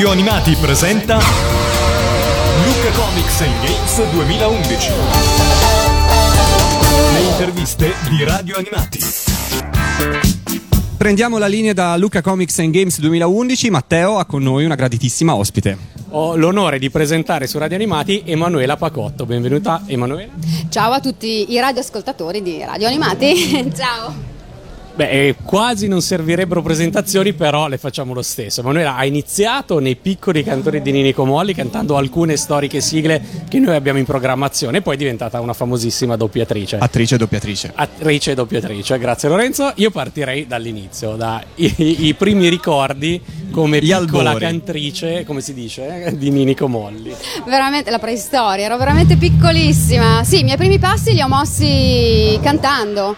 Radio Animati presenta Luca Comics and Games 2011. Le interviste di Radio Animati. Prendiamo la linea da Luca Comics and Games 2011. Matteo ha con noi una graditissima ospite. Ho l'onore di presentare su Radio Animati Emanuela Pacotto. Benvenuta Emanuela. Ciao a tutti i radioascoltatori di Radio Animati. Ciao. Beh, eh, quasi non servirebbero presentazioni, però le facciamo lo stesso. Emanuela ha iniziato nei piccoli cantori di Nini Comolli cantando alcune storiche sigle che noi abbiamo in programmazione e poi è diventata una famosissima doppiatrice. Attrice e doppiatrice. Attrice e doppiatrice, grazie Lorenzo. Io partirei dall'inizio, dai i, primi ricordi come Gli piccola albori. cantrice, come si dice, eh, di Nini Comolli. Veramente la preistoria, ero veramente piccolissima. Sì, i miei primi passi li ho mossi cantando.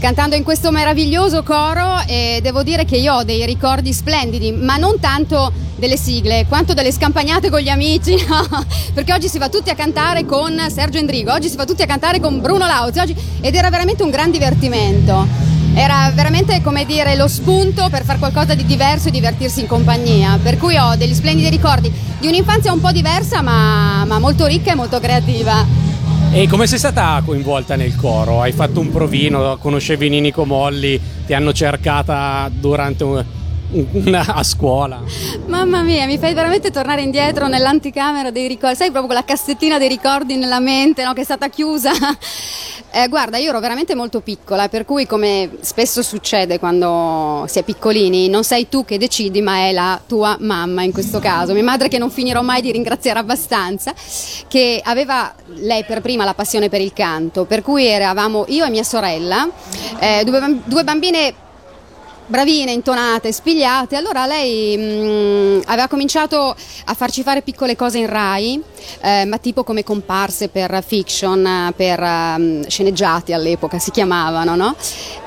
Cantando in questo meraviglioso coro e devo dire che io ho dei ricordi splendidi, ma non tanto delle sigle, quanto delle scampagnate con gli amici, no? perché oggi si va tutti a cantare con Sergio Endrigo, oggi si va tutti a cantare con Bruno Lauzi, oggi- ed era veramente un gran divertimento. Era veramente come dire lo spunto per fare qualcosa di diverso e divertirsi in compagnia. Per cui ho degli splendidi ricordi di un'infanzia un po' diversa, ma, ma molto ricca e molto creativa. E come sei stata coinvolta nel coro? Hai fatto un provino, conoscevi Nini Comolli, ti hanno cercata durante un- a scuola? Mamma mia, mi fai veramente tornare indietro nell'anticamera dei ricordi. Sai proprio quella cassettina dei ricordi nella mente, no? Che è stata chiusa. Eh, guarda, io ero veramente molto piccola, per cui come spesso succede quando si è piccolini, non sei tu che decidi, ma è la tua mamma in questo caso. Mia madre che non finirò mai di ringraziare abbastanza, che aveva lei per prima la passione per il canto, per cui eravamo io e mia sorella, eh, due, due bambine bravine, intonate, spigliate. Allora lei mh, aveva cominciato a farci fare piccole cose in Rai, eh, ma tipo come comparse per fiction, per ehm, sceneggiati all'epoca si chiamavano, no?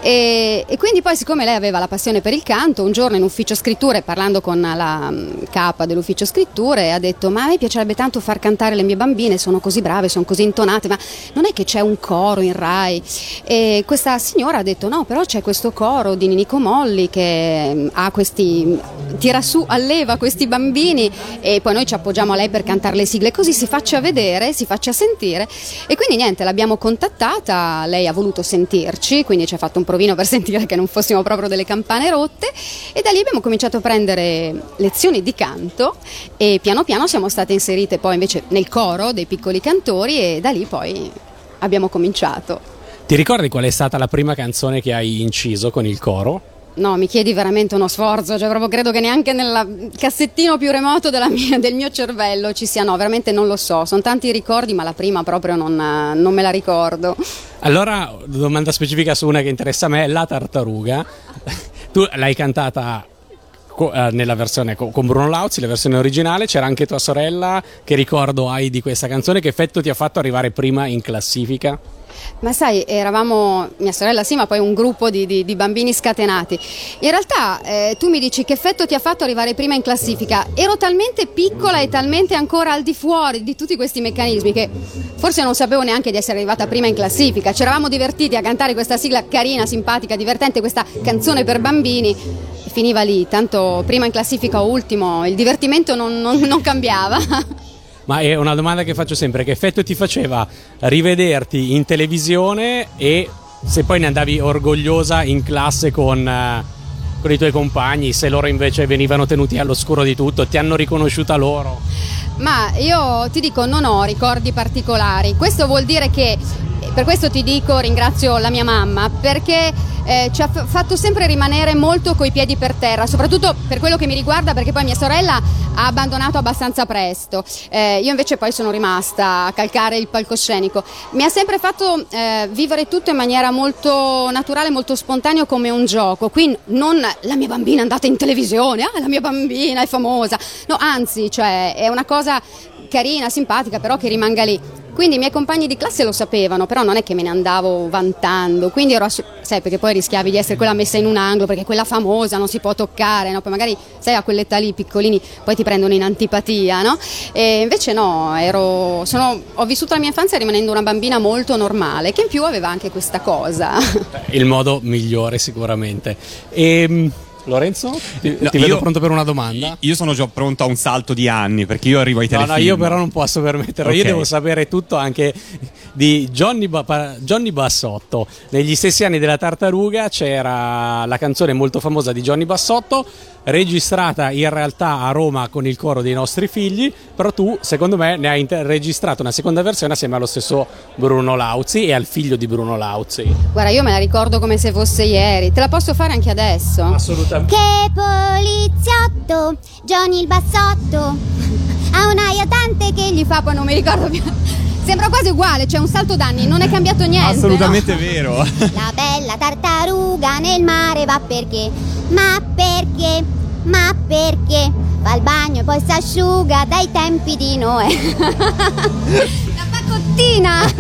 E, e quindi poi siccome lei aveva la passione per il canto, un giorno in ufficio scritture, parlando con la mh, capa dell'ufficio scritture, ha detto ma a me piacerebbe tanto far cantare le mie bambine, sono così brave, sono così intonate, ma non è che c'è un coro in Rai? E questa signora ha detto no, però c'è questo coro di Ninico Molli che mm, ha questi, tira su, alleva questi bambini e poi noi ci appoggiamo a lei per cantare le sigle, così si faccia vedere, si faccia sentire e quindi niente, l'abbiamo contattata, lei ha voluto sentirci, quindi ci ha fatto un provino per sentire che non fossimo proprio delle campane rotte e da lì abbiamo cominciato a prendere lezioni di canto e piano piano siamo state inserite poi invece nel coro dei piccoli cantori e da lì poi abbiamo cominciato. Ti ricordi qual è stata la prima canzone che hai inciso con il coro? No, mi chiedi veramente uno sforzo, cioè proprio credo che neanche nel cassettino più remoto mia- del mio cervello ci sia, no, veramente non lo so, sono tanti ricordi ma la prima proprio non, non me la ricordo. Allora, domanda specifica su una che interessa a me, La Tartaruga. Tu l'hai cantata eh, nella versione co- con Bruno Lauzi, la versione originale, c'era anche tua sorella, che ricordo hai di questa canzone, che effetto ti ha fatto arrivare prima in classifica? Ma sai, eravamo mia sorella sì, ma poi un gruppo di, di- di bambini scatenati. In realtà eh, tu mi dici che effetto ti ha fatto arrivare prima in classifica. Ero talmente piccola e talmente ancora al di fuori di tutti questi meccanismi che forse non sapevo neanche di essere arrivata prima in classifica. Ci eravamo divertiti a cantare questa sigla carina, simpatica, divertente, questa canzone per bambini. E finiva lì, tanto prima in classifica o ultimo, il divertimento non- non- non cambiava. Ma è una domanda che faccio sempre, che effetto ti faceva rivederti in televisione e se poi ne andavi orgogliosa in classe con, eh, con i tuoi compagni, se loro invece venivano tenuti all'oscuro di tutto, ti hanno riconosciuta loro? Ma io ti dico, non ho ricordi particolari. Questo vuol dire che, per questo ti dico, ringrazio la mia mamma, perché eh, ci ha f- fatto sempre rimanere molto coi piedi per terra, soprattutto per quello che mi riguarda, perché poi mia sorella ha abbandonato abbastanza presto. Eh, io invece poi sono rimasta a calcare il palcoscenico. Mi ha sempre fatto eh, vivere tutto in maniera molto naturale, molto spontaneo come un gioco. Qui non la mia bambina è andata in televisione, ah la mia bambina è famosa. No, anzi, cioè è una cosa carina, simpatica, però che rimanga lì. Quindi i miei compagni di classe lo sapevano, però non è che me ne andavo vantando, quindi ero, sai, perché poi rischiavi di essere quella messa in un angolo, perché quella famosa non si può toccare, no? Poi magari, sai, a quell'età lì, piccolini, poi ti prendono in antipatia, no? E invece no, ero, sono- ho vissuto la mia infanzia rimanendo una bambina molto normale, che in più aveva anche questa cosa. Il modo migliore sicuramente. E, Lorenzo, ti, No, ti vedo io- pronto per una domanda? Io sono già pronto a un salto di anni perché io arrivo ai No, telefilm. no, io però non posso permetterlo. Io Ok. devo sapere tutto anche di Johnny, Ba- Johnny Bassotto. Negli stessi anni della Tartaruga c'era la canzone molto famosa di Johnny Bassotto, registrata in realtà a Roma con il coro dei nostri figli. Però tu, secondo me, ne hai inter- registrato una seconda versione assieme allo stesso Bruno Lauzi e al figlio di Bruno Lauzi. Guarda, io me la ricordo come se fosse ieri. Te la posso fare anche adesso? Assolutamente. Che poliziotto, Johnny il bassotto, ha un aiutante che gli fa, poi non mi ricordo più. Sembra quasi uguale, c'è un salto d'anni, non è cambiato niente. Assolutamente no? vero. La bella tartaruga nel mare va perché? Ma perché? Ma perché? Fa il bagno e poi si asciuga dai tempi di Noè. La pacottina!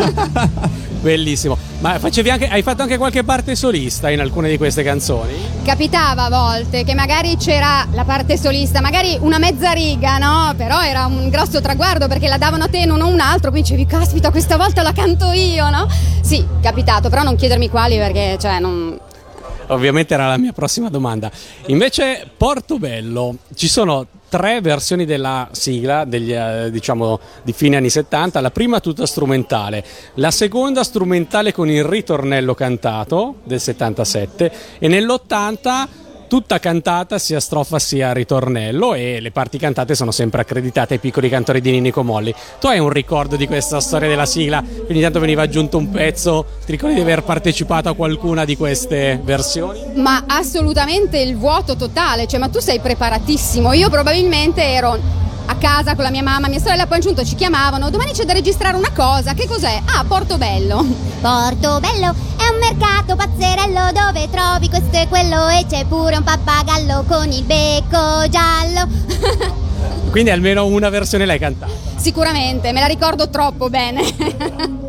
Bellissimo. Ma facevi anche, hai fatto anche qualche parte solista in alcune di queste canzoni? Capitava a volte che magari c'era la parte solista, magari una mezza riga, no? Però era un grosso traguardo perché la davano a te e non a un altro, quindi dicevi, caspita, questa volta la canto io, no? Sì, capitato, però non chiedermi quali perché, cioè, non... Ovviamente era la mia prossima domanda. Invece, Portobello, ci sono tre versioni della sigla, degli, eh, diciamo di fine anni 70. La prima tutta strumentale, la seconda strumentale con il ritornello cantato del 77 e nell'80 tutta cantata sia strofa sia ritornello e le parti cantate sono sempre accreditate ai piccoli cantori di Ninico Molli. Tu hai un ricordo di questa storia della sigla? Ogni tanto veniva aggiunto un pezzo, ti ricordi di aver partecipato a qualcuna di queste versioni? Ma assolutamente il vuoto totale, cioè, ma tu sei preparatissimo. Io probabilmente ero a casa con la mia mamma, mia sorella, poi aggiunto ci chiamavano, domani c'è da registrare una cosa, che cos'è? Ah, Portobello. Portobello è un mercato pazzerello dove trovi questo e quello e c'è pure un pappagallo con il becco giallo. Quindi almeno una versione l'hai cantata. Sicuramente, me la ricordo troppo bene.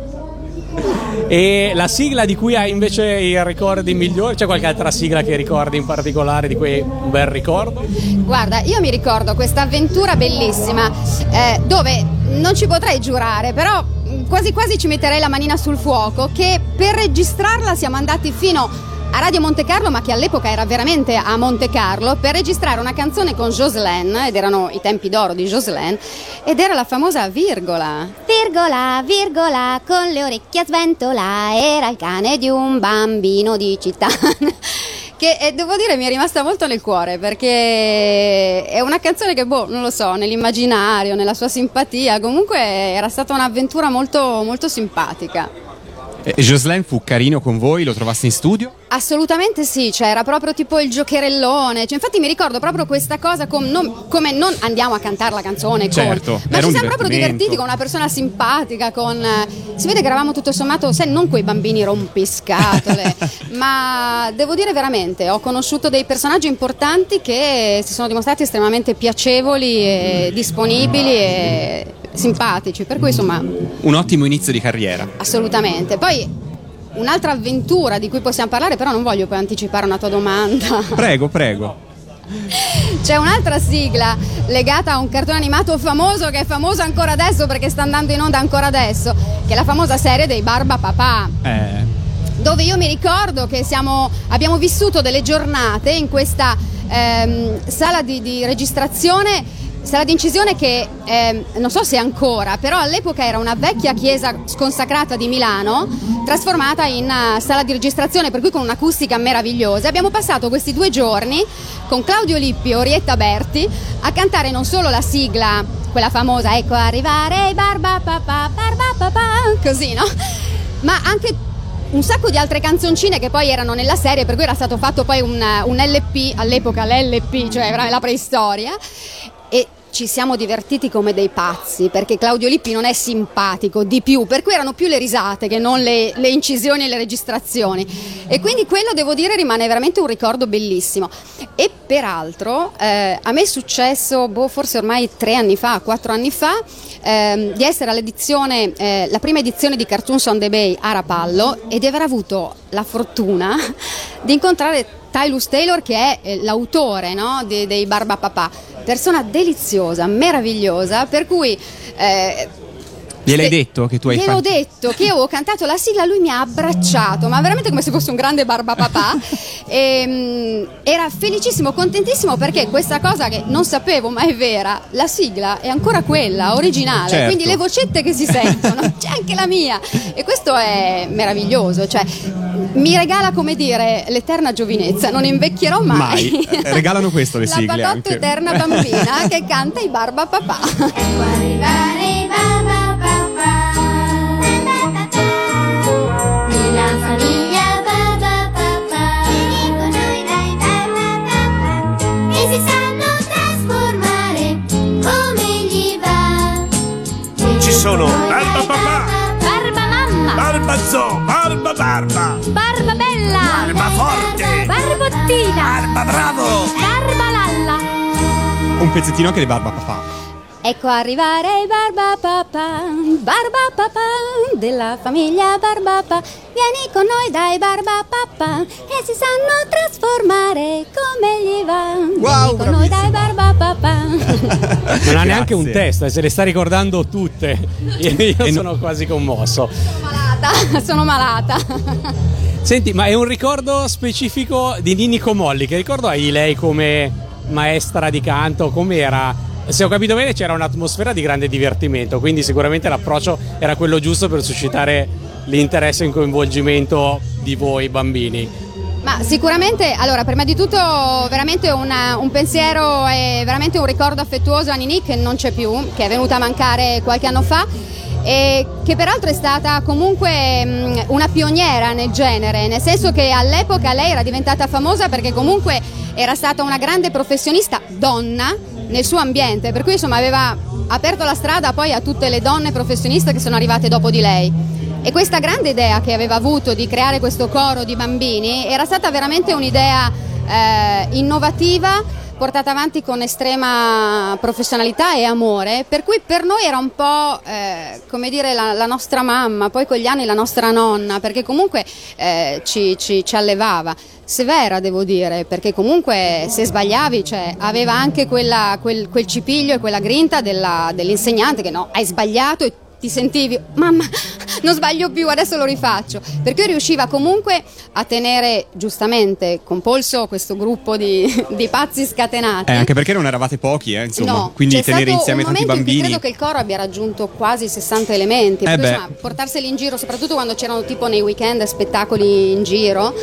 E la sigla di cui hai invece i ricordi migliori? C'è qualche altra sigla che ricordi in particolare di cui un bel ricordo? Guarda, io mi ricordo questa avventura bellissima eh, dove non ci potrei giurare, però mh, quasi quasi ci metterei la manina sul fuoco che per registrarla siamo andati fino a Radio Monte Carlo, ma che all'epoca era veramente a Monte Carlo, per registrare una canzone con Jocelyn, ed erano i tempi d'oro di Jocelyn, ed era la famosa virgola. Virgola, virgola, con le orecchie a sventola, era il cane di un bambino di città. Che eh, devo dire mi è rimasta molto nel cuore perché è una canzone che, boh, non lo so, nell'immaginario, nella sua simpatia, comunque era stata un'avventura molto, molto simpatica. E Jocelyn fu carino con voi, lo trovasti in studio? Assolutamente sì, cioè era proprio tipo il giocherellone. Cioè, infatti mi ricordo proprio questa cosa com- non- come non andiamo a cantare la canzone, con- Certo, ma era ci siamo proprio divertiti con una persona simpatica, con, eh, si vede che eravamo tutto sommato, sai, non quei bambini rompiscatole, ma devo dire veramente, ho conosciuto dei personaggi importanti che si sono dimostrati estremamente piacevoli e disponibili e simpatici, per cui insomma Un ottimo inizio di carriera. assolutamente. Poi un'altra avventura di cui possiamo parlare, però non voglio poi anticipare una tua domanda. Prego, prego. C'è un'altra sigla legata a un cartone animato famoso che è famoso ancora adesso perché sta andando in onda ancora adesso, che è la famosa serie dei Barba Papà. Eh, Dove io mi ricordo che siamo, abbiamo vissuto delle giornate in questa ehm, sala di, di registrazione, sala di incisione che ehm, non so se ancora, però all'epoca era una vecchia chiesa sconsacrata di Milano, trasformata in eh, sala di registrazione, per cui con un'acustica meravigliosa. Abbiamo passato questi due giorni con Claudio Lippi e Orietta Berti a cantare non solo la sigla, quella famosa, ecco arrivare barba papà, barba papà, così no? Ma anche un sacco di altre canzoncine che poi erano nella serie, per cui era stato fatto poi un, un LP, all'epoca l'LP, cioè la preistoria, ci siamo divertiti come dei pazzi, perché Claudio Lippi non è simpatico di più, per cui erano più le risate che non le, le incisioni e le registrazioni. E quindi quello devo dire rimane veramente un ricordo bellissimo. E peraltro eh, a me è successo, boh, forse ormai tre anni fa, quattro anni fa, ehm, di essere all'edizione, eh, la prima edizione di Cartoons on the Bay a Rapallo e di aver avuto la fortuna di incontrare Tylus Taylor che è eh, l'autore no, de- dei Barba Papà, persona deliziosa, meravigliosa, per cui eh, Gliel'hai detto che tu hai Gliel'ho fatto? detto che io avevo cantato la sigla, lui mi ha abbracciato, ma veramente come se fosse un grande barbapapà. e, mm, era felicissimo, contentissimo perché questa cosa che non sapevo ma è vera, la sigla è ancora quella, originale, Certo. quindi le vocette che si sentono, c'è anche la mia. E questo è meraviglioso, cioè mi regala come dire l'eterna giovinezza, non invecchierò mai. Mai. Eh, regalano questo le la sigle Pagotto anche. eterna bambina che canta i barbapapà. sono? Barba papà, Barba mamma. Barba zoo, Barba barba, Barba bella. Barba forte, Barbottina Barba bravo. Barba lalla. Un pezzettino anche di Barba Papà. Ecco arrivare il barbapapà, barbapapà della famiglia barbapà. Vieni con noi dai barbapapà e si sanno trasformare come gli va. Wow, Vieni con noi dai barbapapà. Non ha neanche un testo e se le sta ricordando tutte. Io, io no- sono quasi commosso. sono malata, sono malata. Senti, ma è un ricordo specifico di Nini Comolli? Che ricordo hai lei come maestra di canto? Com'era? Se ho capito bene c'era un'atmosfera di grande divertimento, quindi sicuramente l'approccio era quello giusto per suscitare l'interesse e il coinvolgimento di voi bambini. Ma sicuramente, allora, prima di tutto veramente una- un pensiero e veramente un ricordo affettuoso a Nini che non c'è più, che è venuta a mancare qualche anno fa e che peraltro è stata comunque una pioniera nel genere, nel senso che all'epoca lei era diventata famosa perché comunque era stata una grande professionista donna nel suo ambiente, per cui insomma aveva aperto la strada poi a tutte le donne professioniste che sono arrivate dopo di lei. E questa grande idea che aveva avuto di creare questo coro di bambini era stata veramente un'idea eh, innovativa, portata avanti con estrema professionalità e amore, per cui per noi era un po' eh, come dire la, la nostra mamma, poi con gli anni la nostra nonna, perché comunque eh, ci, ci- ci allevava. Severa devo dire, perché comunque se sbagliavi cioè, aveva anche quella- quel, quel cipiglio e quella grinta della- dell'insegnante che no, hai sbagliato e ti sentivi, mamma, non sbaglio più, adesso lo rifaccio. Perché riusciva comunque a tenere giustamente con polso questo gruppo di, di pazzi scatenati. Eh, anche perché non eravate pochi, eh, insomma. No, Quindi tenere insieme un tanti momento in bambini. credo che il coro abbia raggiunto quasi 60 elementi. Eh per cui, beh. insomma, portarseli in giro, soprattutto quando c'erano tipo nei weekend spettacoli in giro,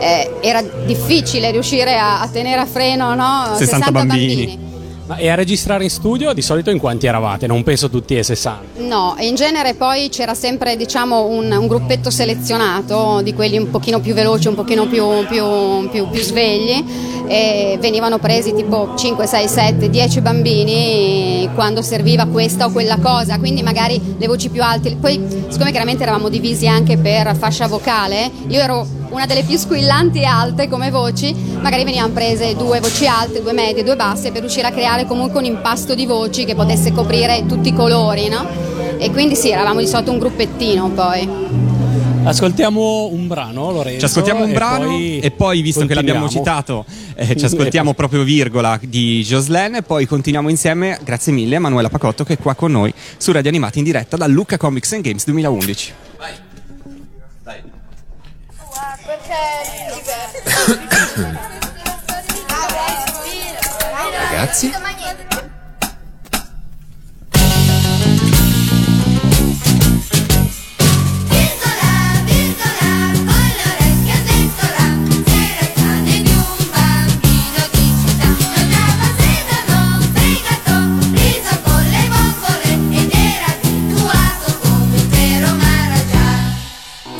eh, era difficile riuscire a, a tenere a freno no? 60 bambini. Ma e a registrare in studio di solito in quanti eravate? Non penso tutti e 60. No, in genere poi c'era sempre diciamo, un, un gruppetto selezionato di quelli un pochino più veloci, un pochino più, più- più- più svegli e venivano presi tipo 5, 6, 7, 10 bambini quando serviva questa o quella cosa, quindi magari le voci più alte. Poi siccome chiaramente eravamo divisi anche per fascia vocale, io ero una delle più squillanti e alte come voci, magari venivano prese due voci alte, due medie, due basse per riuscire a creare comunque un impasto di voci che potesse coprire tutti i colori, no? E quindi sì, eravamo di solito un gruppettino poi. Ascoltiamo un brano, Lorenzo. Ci ascoltiamo un e brano poi e poi, visto che l'abbiamo citato, eh, ci ascoltiamo proprio Virgola di Joslene e poi continuiamo insieme, grazie mille, a Manuela Pacotto che è qua con noi su Radio Animati in diretta da Lucca Comics and Games 2011. Ragazzi,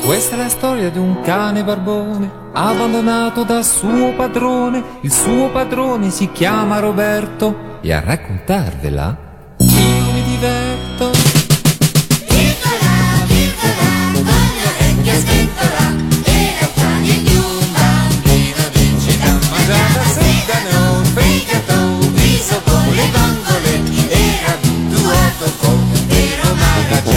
Questa è la storia di un cane barbone abbandonato dal suo padrone. Il suo padrone si chiama Roberto. E a raccontarvela io mi diverto. Virgola, virgola, con l'orecchio a sventola Era il cane di un bambino di città Mangiava sedano, fegato, riso con le vongole. Era abituato come un vero Maharaja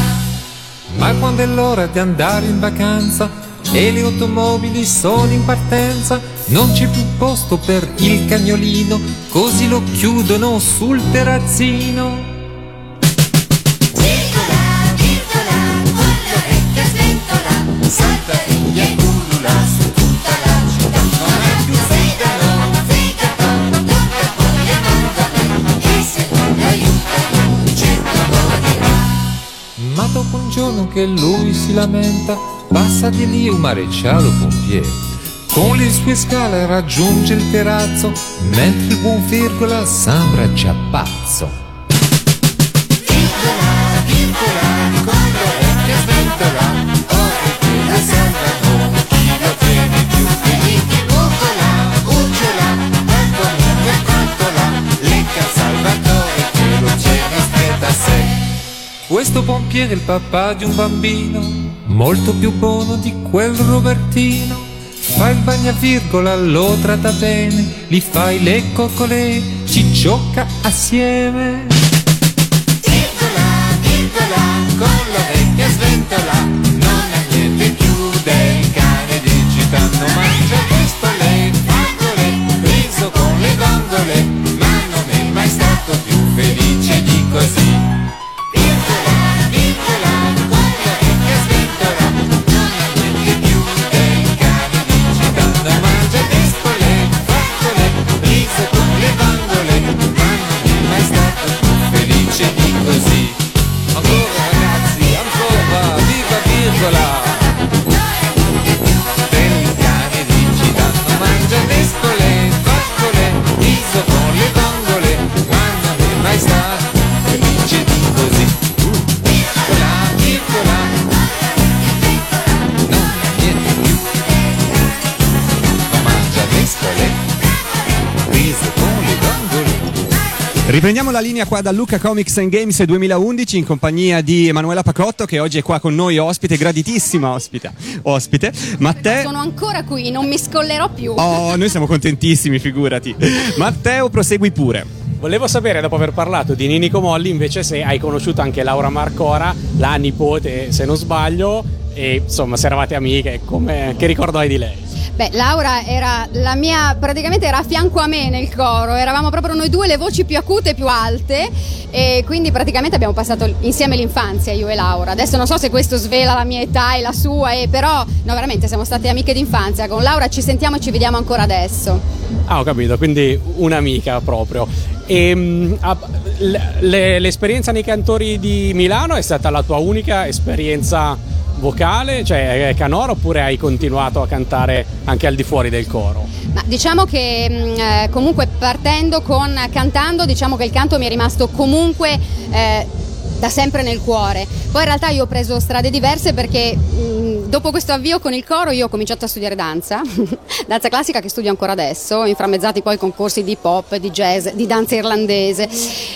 virgola, quando è l'ora di andare in vacanza e le automobili sono in partenza, non c'è più posto per il cagnolino, così lo chiudono sul terrazzino. Giorno che lui si lamenta, passa di lì un maresciallo pompiere. Con le sue scale raggiunge il terrazzo, mentre il buon virgola sembra già pazzo. Virgola, virgola, con l'orecchia sventola, Questo pompiere è il papà di un bambino, molto più buono di quel Robertino. Fa il bagna virgola, lo tratta bene, gli fai le coccolè, ci gioca assieme. Virgola, virgola, con l'orecchia sventola, non ha niente chiude, il cane digitando mangia pistole, fragole, riso con le gongole, ma non è mai stato più felice di così. Riprendiamo la linea qua da Luca Comics and Games 2011 in compagnia di Emanuela Pacotto che oggi è qua con noi ospite, graditissima ospite. ospite. Matteo... Sono ancora qui, non mi scollerò più. Oh, noi siamo contentissimi, figurati. Matteo, prosegui pure. Volevo sapere, dopo aver parlato di Ninico Molli, invece se hai conosciuto anche Laura Marcora, la nipote, se non sbaglio, e insomma, se eravate amiche, come- che ricordo hai di lei? Beh, Laura era la mia, praticamente era a fianco a me nel coro, eravamo proprio noi due le voci più acute e più alte e quindi praticamente abbiamo passato insieme l'infanzia io e Laura. Adesso non so se questo svela la mia età e la sua, eh, però no veramente siamo state amiche d'infanzia, con Laura ci sentiamo e ci vediamo ancora adesso. Ah, ho capito, quindi un'amica proprio. E, l- le- l'esperienza nei cantori di Milano è stata la tua unica esperienza vocale, cioè canora, oppure hai continuato a cantare anche al di fuori del coro? Ma diciamo che mh, eh, comunque partendo con cantando, diciamo che il canto mi è rimasto comunque eh, da sempre nel cuore. Poi in realtà io ho preso strade diverse perché mh, dopo questo avvio con il coro io ho cominciato a studiare danza, danza classica che studio ancora adesso, inframmezzati poi con corsi di pop, di jazz, di danza irlandese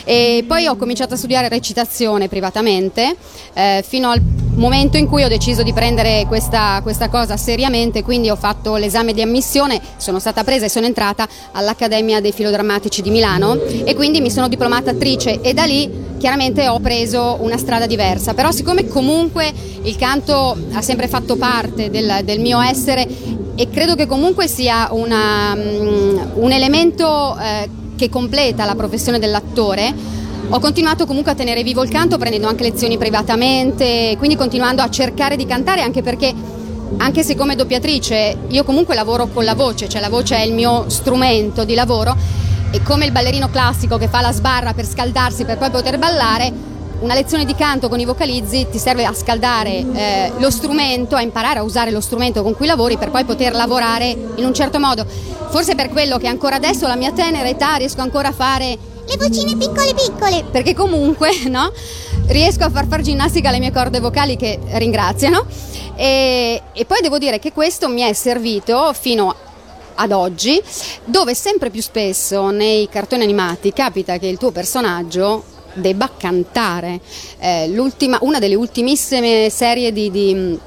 e poi ho cominciato a studiare recitazione privatamente eh, fino al momento in cui ho deciso di prendere questa, questa cosa seriamente, quindi ho fatto l'esame di ammissione, sono stata presa e sono entrata all'Accademia dei Filodrammatici di Milano e quindi mi sono diplomata attrice e da lì chiaramente ho preso una strada diversa, però siccome comunque il canto ha sempre fatto parte del, del mio essere e credo che comunque sia una, mm, un elemento eh, che completa la professione dell'attore, ho continuato comunque a tenere vivo il canto prendendo anche lezioni privatamente, quindi continuando a cercare di cantare anche perché anche se come doppiatrice io comunque lavoro con la voce, cioè la voce è il mio strumento di lavoro e come il ballerino classico che fa la sbarra per scaldarsi per poi poter ballare, una lezione di canto con i vocalizzi ti serve a scaldare eh, lo strumento, a imparare a usare lo strumento con cui lavori per poi poter lavorare in un certo modo. Forse per quello che ancora adesso alla mia tenera età riesco ancora a fare le vocine piccole piccole, perché comunque no, riesco a far far ginnastica alle mie corde vocali che ringraziano e, e poi devo dire che questo mi è servito fino ad oggi, dove sempre più spesso nei cartoni animati capita che il tuo personaggio debba cantare. Eh, una delle ultimissime serie di, di,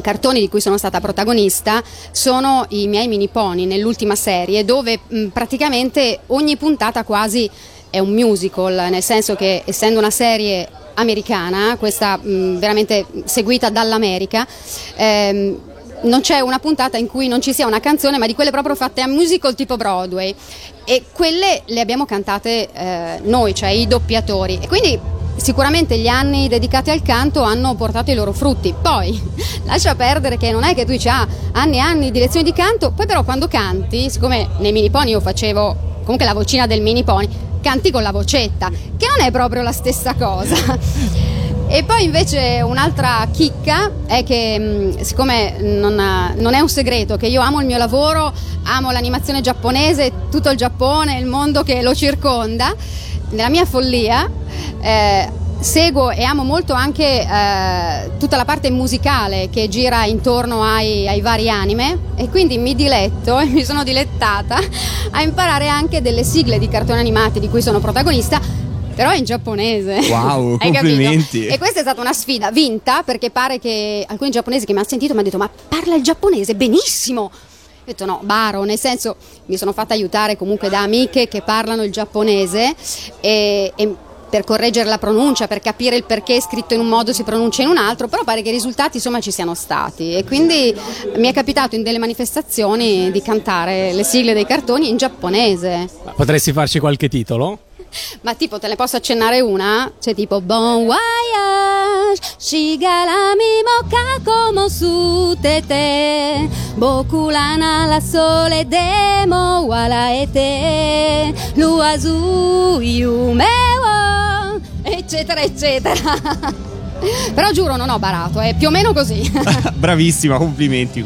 cartoni di cui sono stata protagonista sono i miei mini pony nell'ultima serie dove mh, praticamente ogni puntata quasi è un musical, nel senso che essendo una serie americana, questa mh, veramente seguita dall'America. Ehm, non c'è una puntata in cui non ci sia una canzone, ma di quelle proprio fatte a musical tipo Broadway. E quelle le abbiamo cantate eh, noi, cioè i doppiatori. E quindi sicuramente gli anni dedicati al canto hanno portato i loro frutti. Poi lascia perdere che non è che tu dici ah, anni e anni di lezioni di canto, poi però quando canti, siccome nei mini pony io facevo comunque la vocina del mini pony, canti con la vocetta, che non è proprio la stessa cosa. E poi invece un'altra chicca è che mh, siccome non, non è un segreto che io amo il mio lavoro, amo l'animazione giapponese, tutto il Giappone, il mondo che lo circonda, nella mia follia eh, seguo e amo molto anche eh, tutta la parte musicale che gira intorno ai, ai vari anime e quindi mi diletto e mi sono dilettata a imparare anche delle sigle di cartoni animati di cui sono protagonista però in giapponese. Wow, Hai capito? complimenti. E questa è stata una sfida vinta perché pare che alcuni giapponesi che mi hanno sentito mi hanno detto ma parla il giapponese benissimo. Ho detto no, baro, nel senso mi sono fatta aiutare comunque da amiche che parlano il giapponese e, e per correggere la pronuncia, per capire il perché scritto in un modo si pronuncia in un altro, però pare che i risultati insomma ci siano stati e quindi mi è capitato in delle manifestazioni di cantare le sigle dei cartoni in giapponese. Potresti farci qualche titolo? Ma tipo, te ne posso accennare una? C'è tipo Bon voyage, shigarami mo kako su te te, boku lana la sole demo waraete, luazu yume wo, eccetera, eccetera. Però giuro, non ho barato, è più o meno così. Bravissima, complimenti.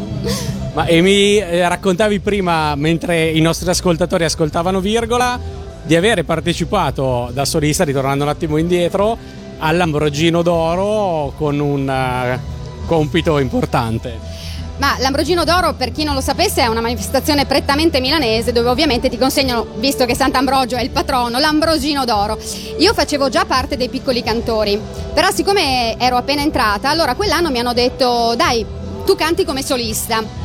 Ma e mi eh, raccontavi prima, mentre i nostri ascoltatori ascoltavano Virgola, di avere partecipato da solista, ritornando un attimo indietro, all'Ambrogino d'Oro con un eh, compito importante. Ma l'Ambrogino d'Oro, per chi non lo sapesse, è una manifestazione prettamente milanese dove ovviamente ti consegnano, visto che Sant'Ambrogio è il patrono, l'Ambrogino d'Oro. Io facevo già parte dei piccoli cantori, però siccome ero appena entrata, allora quell'anno mi hanno detto dai, tu canti come solista.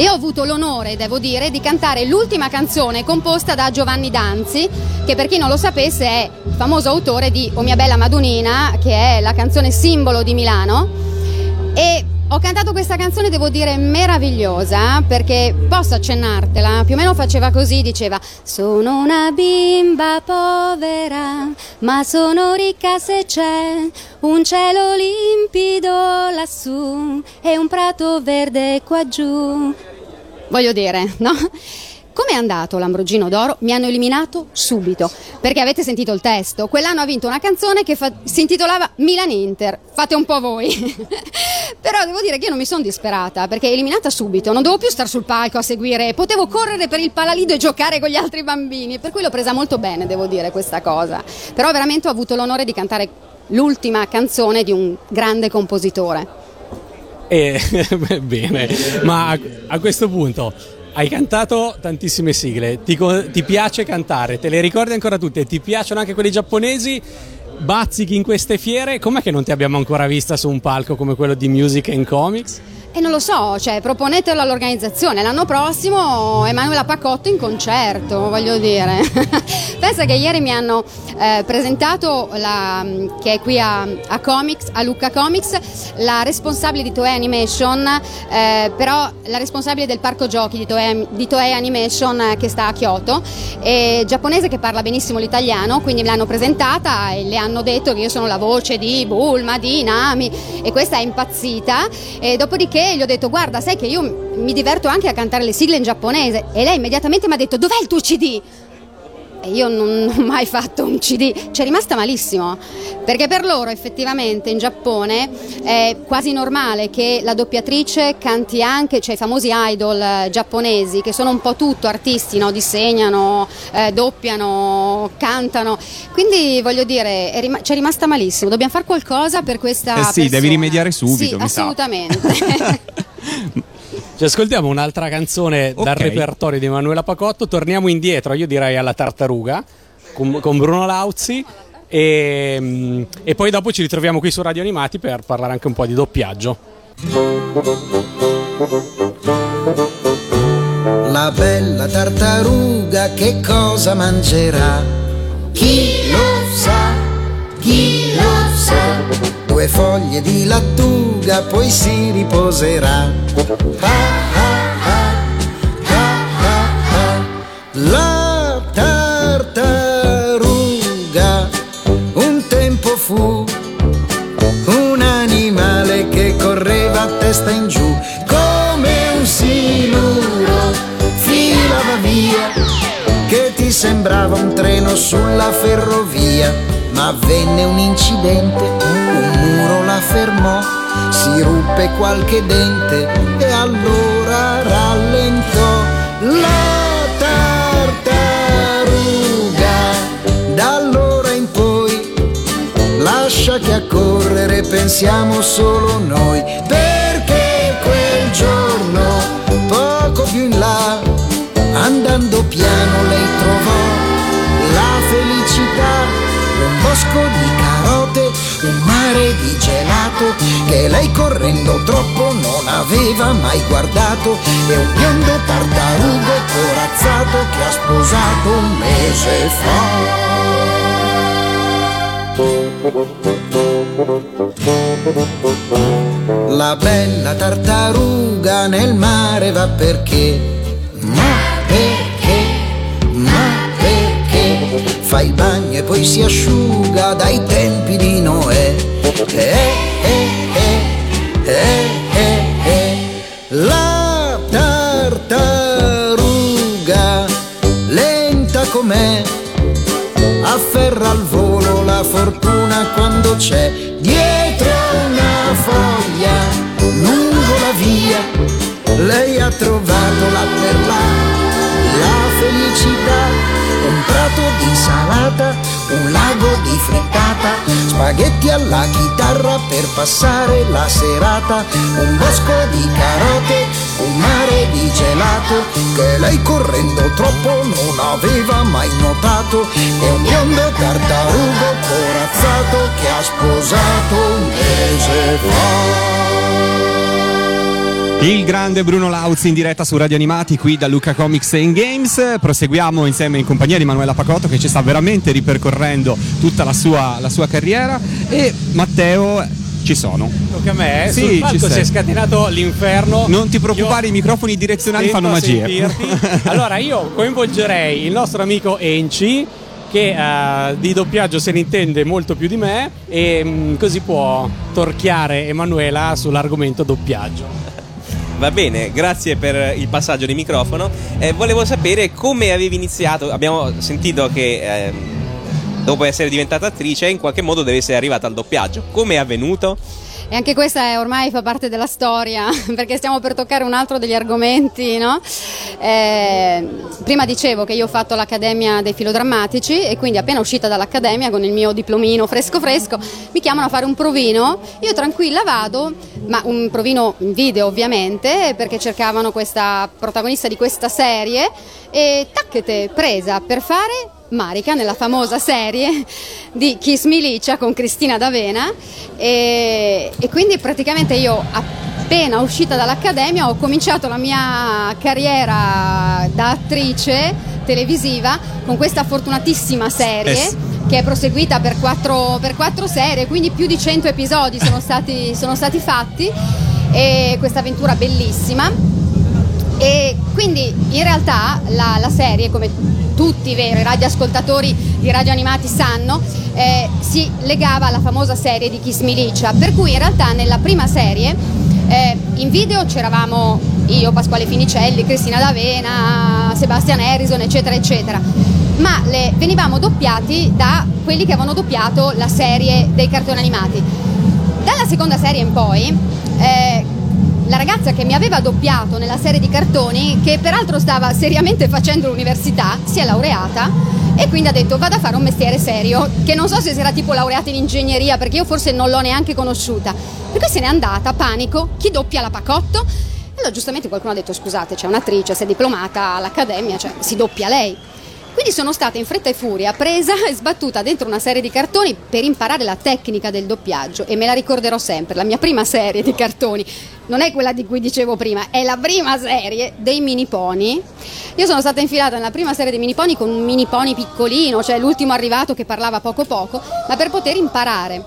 E ho avuto l'onore, devo dire, di cantare l'ultima canzone composta da Giovanni Danzi, che per chi non lo sapesse è il famoso autore di O mia bella Madunina, che è la canzone simbolo di Milano. E ho cantato questa canzone, devo dire, meravigliosa, perché posso accennartela, più o meno faceva così, diceva Sono una bimba povera, ma sono ricca se c'è un cielo limpido lassù e un prato verde qua giù. Voglio dire, no? Come è andato l'Ambrogino d'Oro? Mi hanno eliminato subito, perché avete sentito il testo. Quell'anno ha vinto una canzone che fa- si intitolava Milan Inter. Fate un po' voi. Però devo dire che io non mi sono disperata, perché eliminata subito, non dovevo più stare sul palco a seguire, potevo correre per il palalido e giocare con gli altri bambini, per cui l'ho presa molto bene, devo dire, questa cosa. Però veramente ho avuto l'onore di cantare l'ultima canzone di un grande compositore. E bene, ma a, a questo punto hai cantato tantissime sigle, ti, ti piace cantare, te le ricordi ancora tutte, ti piacciono anche quelli giapponesi? Bazzichi in queste fiere, com'è che non ti abbiamo ancora vista su un palco come quello di Music and Comics? E non lo so, cioè proponetelo all'organizzazione. L'anno prossimo Emanuela Pacotto in concerto, voglio dire. Pensa che ieri mi hanno eh, presentato, la, che è qui a, a Comics, a Lucca Comics, la responsabile di Toei Animation, eh, però la responsabile del parco giochi di Toei, di Toei Animation eh, che sta a Kyoto, è giapponese che parla benissimo l'italiano, quindi me l'hanno presentata e le hanno detto che io sono la voce di Bulma, di Nami e questa è impazzita. E dopodiché gli ho detto guarda sai che io mi diverto anche a cantare le sigle in giapponese e lei immediatamente mi ha detto dov'è il tuo CD? E io non ho mai fatto un CD, ci è rimasta malissimo, perché per loro effettivamente in Giappone è quasi normale che la doppiatrice canti anche, cioè i famosi idol eh, giapponesi che sono un po' tutto artisti, no? disegnano, eh, doppiano, cantano, quindi voglio dire è rima- ci è rimasta malissimo, dobbiamo fare qualcosa per questa... Eh sì, devi persona. rimediare subito, Sì, assolutamente. Ci ascoltiamo un'altra canzone dal Ok. repertorio di Emanuela Pacotto, torniamo indietro, io direi alla tartaruga, con, con Bruno Lauzi e, mm, e poi dopo ci ritroviamo qui su Radio Animati per parlare anche un po' di doppiaggio. La bella tartaruga che cosa mangerà? Chi lo foglie di lattuga, poi si riposerà. Ah, ah, ah, ah, ah, ah. La tartaruga un tempo fu un animale che correva a testa in giù come un siluro filava via che ti sembrava un treno sulla ferrovia ma avvenne un incidente un muro la fermò si ruppe qualche dente e allora rallentò. La tartaruga da allora in poi lascia che a correre pensiamo solo noi, perché quel giorno, poco più in là, andando piano lei trovò bosco di carote, un mare di gelato, che lei correndo troppo non aveva mai guardato, e un biondo tartarugo corazzato che ha sposato un mese fa. La bella tartaruga nel mare va perché, ma fa il bagno e poi si asciuga dai tempi di Noè. Eh, eh, eh, eh, eh, eh. La tartaruga lenta com'è afferra al volo la fortuna quando c'è dietro una foglia lungo la via lei ha trovato insalata un lago di frittata spaghetti alla chitarra per passare la serata un bosco di carote un mare di gelato che lei correndo troppo non aveva mai notato e un biondo tartarugo corazzato che ha sposato un mese fa. Il grande Bruno Lauz in diretta su Radio Animati qui da Luca Comics Games. Proseguiamo insieme in compagnia di Manuela Pacotto che ci sta veramente ripercorrendo tutta la sua, la sua carriera e Matteo ci sono. Tocca a me, eh? Sì, sul si è scatenato l'inferno. Non ti preoccupare, Io i microfoni direzionali fanno a magie. sentirti. Allora, io coinvolgerei il nostro amico Enci, che eh, di doppiaggio se ne intende molto più di me, e mm, così può torchiare Emanuela sull'argomento doppiaggio. Va bene, grazie per il passaggio di microfono. Eh, volevo sapere come avevi iniziato. Abbiamo sentito che ehm, dopo essere diventata attrice, in qualche modo deve essere arrivata al doppiaggio. Come è avvenuto? E anche questa è- ormai fa parte della storia, perché stiamo per toccare un altro degli argomenti, no? Eh, prima dicevo che io ho fatto l'Accademia dei Filodrammatici e quindi appena uscita dall'Accademia con il mio diplomino fresco fresco mi chiamano a fare un provino, io tranquilla vado, ma un provino in video ovviamente, perché cercavano questa protagonista di questa serie e tacchete, presa per fare Marica nella famosa serie di Kiss Milicia con Cristina D'Avena e, e quindi praticamente io appena uscita dall'accademia ho cominciato la mia carriera da attrice televisiva con questa fortunatissima serie Eh sì. che è proseguita per quattro, per quattro serie, quindi più di 100 episodi sono stati, sono stati fatti e questa avventura bellissima. E quindi in realtà la, la serie, come tutti i veri radioascoltatori di radio animati sanno, eh, si legava alla famosa serie di Kiss Milicia, per cui in realtà nella prima serie eh, in video c'eravamo io, Pasquale Finicelli, Cristina D'Avena, Sebastian Harrison, eccetera, eccetera, ma le- venivamo doppiati da quelli che avevano doppiato la serie dei cartoni animati. Dalla seconda serie in poi, eh, la ragazza che mi aveva doppiato nella serie di cartoni, che peraltro stava seriamente facendo l'università, si è laureata e quindi ha detto vado a fare un mestiere serio, che non so se si era tipo laureata in ingegneria, perché io forse non l'ho neanche conosciuta. Per cui se n'è andata, panico, chi doppia la Pacotto? Allora giustamente qualcuno ha detto scusate, c'è un'attrice, si è diplomata all'accademia, cioè si doppia lei. Quindi sono stata in fretta e furia presa e sbattuta dentro una serie di cartoni per imparare la tecnica del doppiaggio e me la ricorderò sempre, la mia prima serie di cartoni. Non è quella di cui dicevo prima, è la prima serie dei mini pony. Io sono stata infilata nella prima serie dei mini pony con un mini pony piccolino, cioè l'ultimo arrivato che parlava poco poco, ma per poter imparare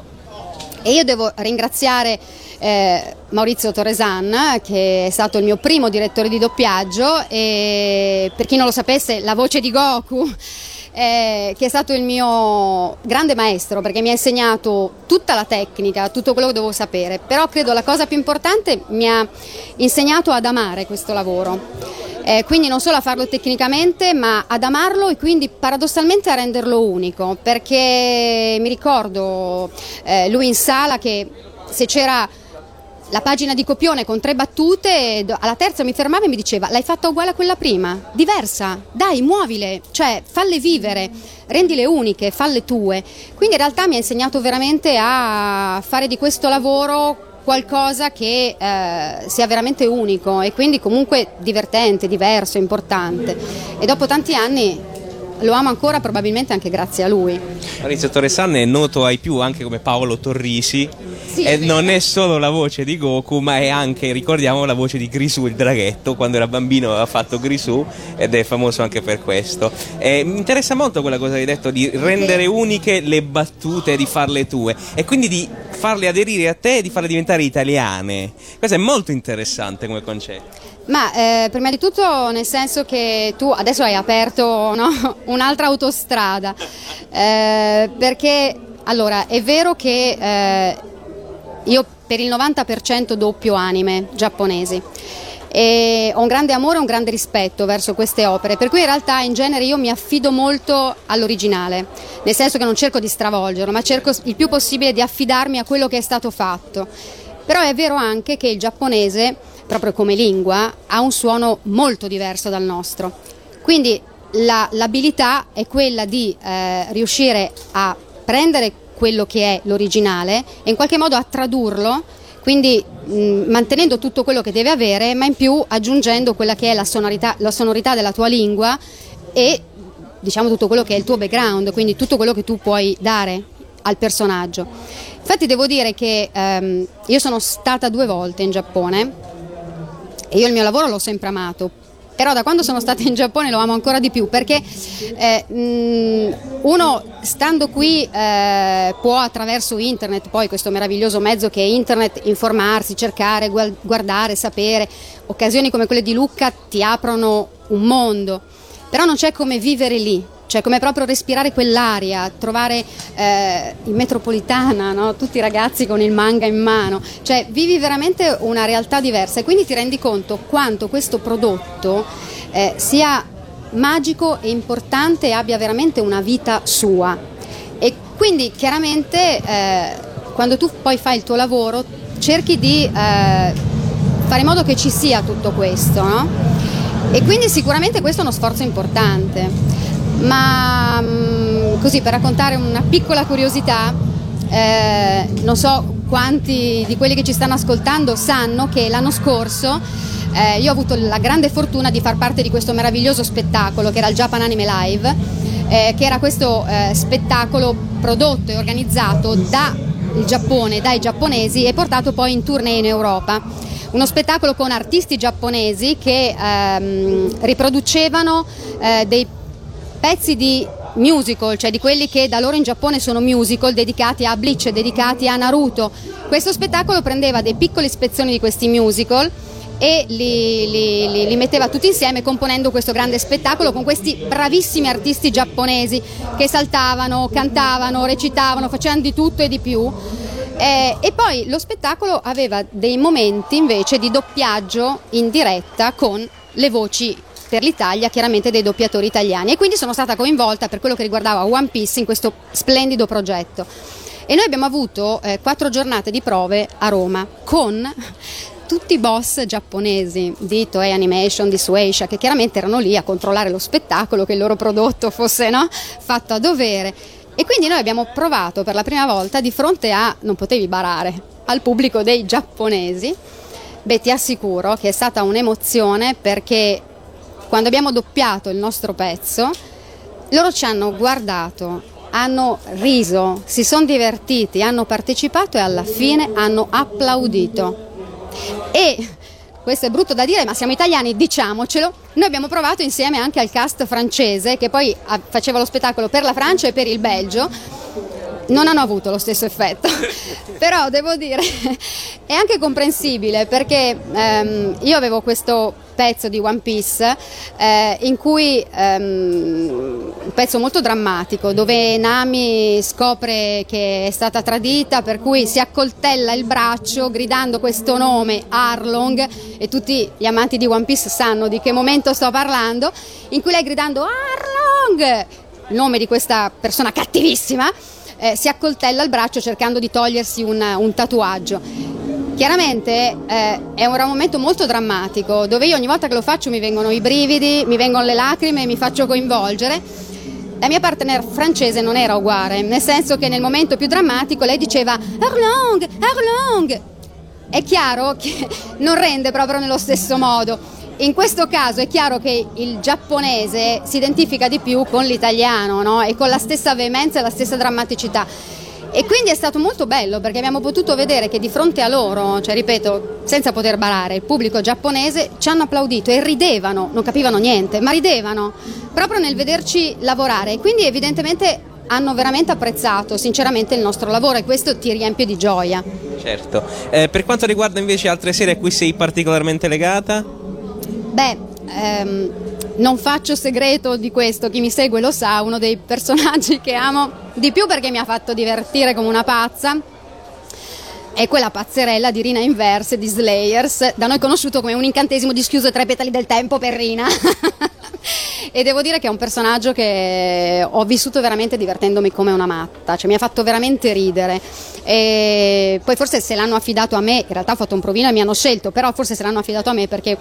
E io devo ringraziare eh, Maurizio Torresan, che è stato il mio primo direttore di doppiaggio, e per chi non lo sapesse, la voce di Goku. eh, che è stato il mio grande maestro perché mi ha insegnato tutta la tecnica, tutto quello che dovevo sapere, però credo la cosa più importante mi ha insegnato ad amare questo lavoro. Eh, quindi non solo a farlo tecnicamente, ma ad amarlo e quindi paradossalmente a renderlo unico, perché mi ricordo eh, lui in sala che se c'era la pagina di copione con tre battute, alla terza mi fermava e mi diceva l'hai fatta uguale a quella prima, diversa, dai muovile, cioè falle vivere, rendile uniche, falle tue. Quindi in realtà mi ha insegnato veramente a fare di questo lavoro qualcosa che eh, sia veramente unico e quindi comunque divertente, diverso, importante. E dopo tanti anni lo amo ancora probabilmente anche grazie a lui. Maurizio Torresan è noto ai più anche come Paolo Torrisi. Sì, e non è solo la voce di Goku ma è anche, ricordiamo, la voce di Grisù il draghetto quando era bambino aveva fatto Grisù ed è famoso anche per questo. Eh, mi interessa molto quella cosa che hai detto di rendere uniche le battute di farle tue e quindi di farle aderire a te e di farle diventare italiane. Questo è molto interessante come concetto Ma eh, prima di tutto nel senso che tu adesso hai aperto no, un'altra autostrada, eh, perché allora è vero che eh, io per il 90% doppio anime giapponesi. E ho un grande amore e un grande rispetto verso queste opere, per cui in realtà in genere io mi affido molto all'originale, nel senso che non cerco di stravolgerlo, ma cerco il più possibile di affidarmi a quello che è stato fatto. Però è vero anche che il giapponese, proprio come lingua, ha un suono molto diverso dal nostro. Quindi la- l'abilità è quella di eh, riuscire a prendere quello che è l'originale e in qualche modo a tradurlo, quindi mh, mantenendo tutto quello che deve avere, ma in più aggiungendo quella che è la sonorità, la sonorità della tua lingua e diciamo tutto quello che è il tuo background, quindi tutto quello che tu puoi dare al personaggio. Infatti devo dire che ehm, io sono stata due volte in Giappone e io il mio lavoro l'ho sempre amato. Però da quando sono stata in Giappone lo amo ancora di più perché eh, mh, uno stando qui eh, può attraverso internet, poi questo meraviglioso mezzo che è internet, informarsi, cercare, guardare, sapere. Occasioni come quelle di Lucca ti aprono un mondo, però non c'è come vivere lì, cioè come proprio respirare quell'aria, trovare eh, in metropolitana no? tutti i ragazzi con il manga in mano, cioè vivi veramente una realtà diversa e quindi ti rendi conto quanto questo prodotto eh, sia magico e importante e abbia veramente una vita sua. E quindi chiaramente eh, quando tu poi fai il tuo lavoro cerchi di eh, fare in modo che ci sia tutto questo, no? E quindi sicuramente questo è uno sforzo importante. Ma mm, così per raccontare una piccola curiosità, eh, non so quanti di quelli che ci stanno ascoltando sanno che l'anno scorso eh, io ho avuto la grande fortuna di far parte di questo meraviglioso spettacolo che era il Japan Anime Live, eh, che era questo eh, spettacolo prodotto e organizzato dal Giappone, dai giapponesi e portato poi in tournée in Europa. Uno spettacolo con artisti giapponesi che ehm, riproducevano eh, dei pezzi di musical, cioè di quelli che da loro in Giappone sono musical dedicati a Bleach, dedicati a Naruto. Questo spettacolo prendeva dei piccoli spezzoni di questi musical e li, li- li- li metteva tutti insieme componendo questo grande spettacolo con questi bravissimi artisti giapponesi che saltavano, cantavano, recitavano, facevano di tutto e di più. Eh, e poi lo spettacolo aveva dei momenti invece di doppiaggio in diretta con le voci per l'Italia, chiaramente dei doppiatori italiani. E quindi sono stata coinvolta per quello che riguardava One Piece in questo splendido progetto. E noi abbiamo avuto eh, quattro giornate di prove a Roma con tutti i boss giapponesi di Toei Animation, di Sueisha, che chiaramente erano lì a controllare lo spettacolo, che il loro prodotto fosse no, fatto a dovere. E quindi noi abbiamo provato per la prima volta di fronte a, non potevi barare, al pubblico dei giapponesi. Beh, ti assicuro che è stata un'emozione perché quando abbiamo doppiato il nostro pezzo, loro ci hanno guardato, hanno riso, si sono divertiti, hanno partecipato e alla fine hanno applaudito. E questo è brutto da dire, ma siamo italiani, diciamocelo. Noi abbiamo provato insieme anche al cast francese, che poi faceva lo spettacolo per la Francia e per il Belgio. Non hanno avuto lo stesso effetto. Però devo dire, è anche comprensibile perché ehm, io avevo questo pezzo di One Piece eh, in cui ehm, un pezzo molto drammatico dove Nami scopre che è stata tradita per cui si accoltella il braccio gridando questo nome Arlong e tutti gli amanti di One Piece sanno di che momento sto parlando in cui lei gridando Arlong il nome di questa persona cattivissima eh, si accoltella il braccio cercando di togliersi un, un tatuaggio Chiaramente eh, è un momento molto drammatico dove io ogni volta che lo faccio mi vengono i brividi, mi vengono le lacrime, mi faccio coinvolgere. La mia partner francese non era uguale, nel senso che nel momento più drammatico lei diceva Arlong, Arlong. È chiaro che non rende proprio nello stesso modo. In questo caso è chiaro che il giapponese si identifica di più con l'italiano no? e con la stessa veemenza e la stessa drammaticità. E quindi è stato molto bello perché abbiamo potuto vedere che di fronte a loro, cioè ripeto, senza poter barare, il pubblico giapponese ci hanno applaudito e ridevano, non capivano niente, ma ridevano proprio nel vederci lavorare. E quindi evidentemente hanno veramente apprezzato sinceramente il nostro lavoro e questo ti riempie di gioia. Certo. Eh, per quanto riguarda invece altre serie a cui sei particolarmente legata? Beh, ehm, non faccio segreto di questo, chi mi segue lo sa, uno dei personaggi che amo di più perché mi ha fatto divertire come una pazza. È quella pazzerella di Rina Inverse di Slayers, da noi conosciuto come un incantesimo dischiuso tre petali del tempo per Rina. e devo dire che è un personaggio che ho vissuto veramente divertendomi come una matta, cioè mi ha fatto veramente ridere. E poi forse se l'hanno affidato a me, in realtà ho fatto un provino e mi hanno scelto, però forse se l'hanno affidato a me perché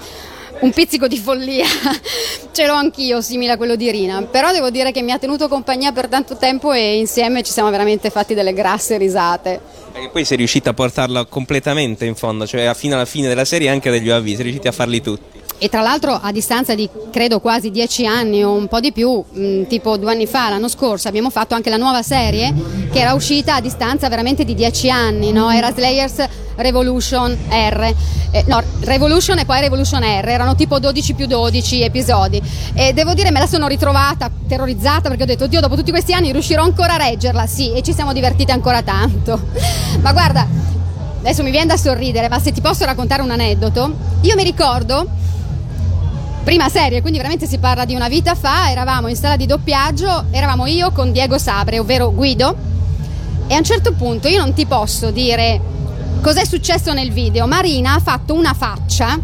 un pizzico di follia ce l'ho anch'io, simile a quello di Rina. Però devo dire che mi ha tenuto compagnia per tanto tempo e insieme ci siamo veramente fatti delle grasse risate. Perché poi sei riuscita a portarla completamente in fondo, cioè fino alla fine della serie anche degli UAV, sei riusciti a farli tutti. E tra l'altro a distanza di credo quasi dieci anni o un po' di più, mh, tipo due anni fa, l'anno scorso, abbiamo fatto anche la nuova serie che era uscita a distanza veramente di dieci anni, no? era Slayers Revolution R. Eh, no, Revolution e poi Revolution R, erano tipo 12 più 12 episodi. E devo dire me la sono ritrovata terrorizzata perché ho detto, Dio, dopo tutti questi anni riuscirò ancora a reggerla? Sì, e ci siamo divertiti ancora tanto. Ma guarda, adesso mi viene da sorridere, ma se ti posso raccontare un aneddoto, io mi ricordo prima serie, quindi veramente si parla di una vita fa, eravamo in sala di doppiaggio, eravamo io con Diego Sabre, ovvero Guido, e a un certo punto io non ti posso dire cos'è successo nel video, Marina ha fatto una faccia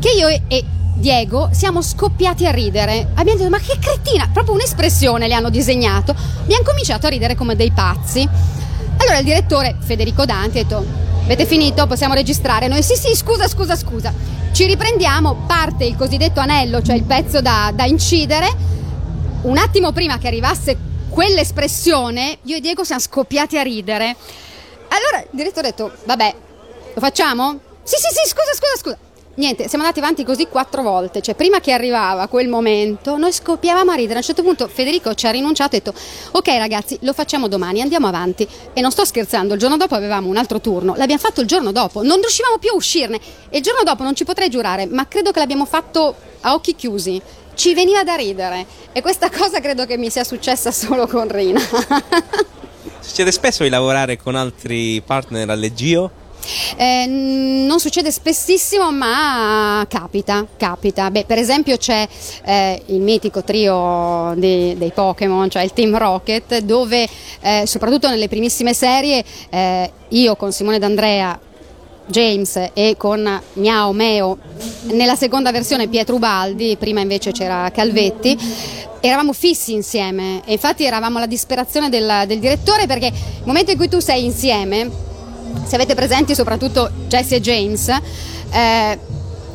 che io e, Diego siamo scoppiati a ridere. Abbiamo detto, ma che cretina! Proprio un'espressione le hanno disegnato. Abbiamo cominciato a ridere come dei pazzi. Allora il direttore Federico Danti ha detto, avete finito? Possiamo registrare? Noi sì sì, scusa, scusa, scusa. Ci riprendiamo, parte il cosiddetto anello, cioè il pezzo da, da incidere. Un attimo prima che arrivasse quell'espressione, io e Diego siamo scoppiati a ridere. Allora il direttore ha detto, vabbè, lo facciamo? Sì, sì, sì, scusa, scusa, scusa. Niente, siamo andati avanti così quattro volte, cioè prima che arrivava quel momento noi scoppiavamo a ridere, a un certo punto Federico ci ha rinunciato e ha detto ok ragazzi lo facciamo domani, andiamo avanti. E non sto scherzando, il giorno dopo avevamo un altro turno, l'abbiamo fatto il giorno dopo, non riuscivamo più a uscirne. E il giorno dopo non ci potrei giurare, ma credo che l'abbiamo fatto a occhi chiusi, ci veniva da ridere. E questa cosa credo che mi sia successa solo con Rina. Succede spesso di lavorare con altri partner alle Gio? Eh, non succede spessissimo, ma capita, capita. Beh, per esempio c'è eh, il mitico trio dei, dei Pokémon, cioè il Team Rocket, dove eh, soprattutto nelle primissime serie eh, io con Simone D'Andrea James e con Miao Meo nella seconda versione Pietro Ubaldi, prima invece c'era Calvetti, eravamo fissi insieme e infatti eravamo alla disperazione del, del direttore perché nel momento in cui tu sei insieme se avete presenti soprattutto Jesse e James, eh,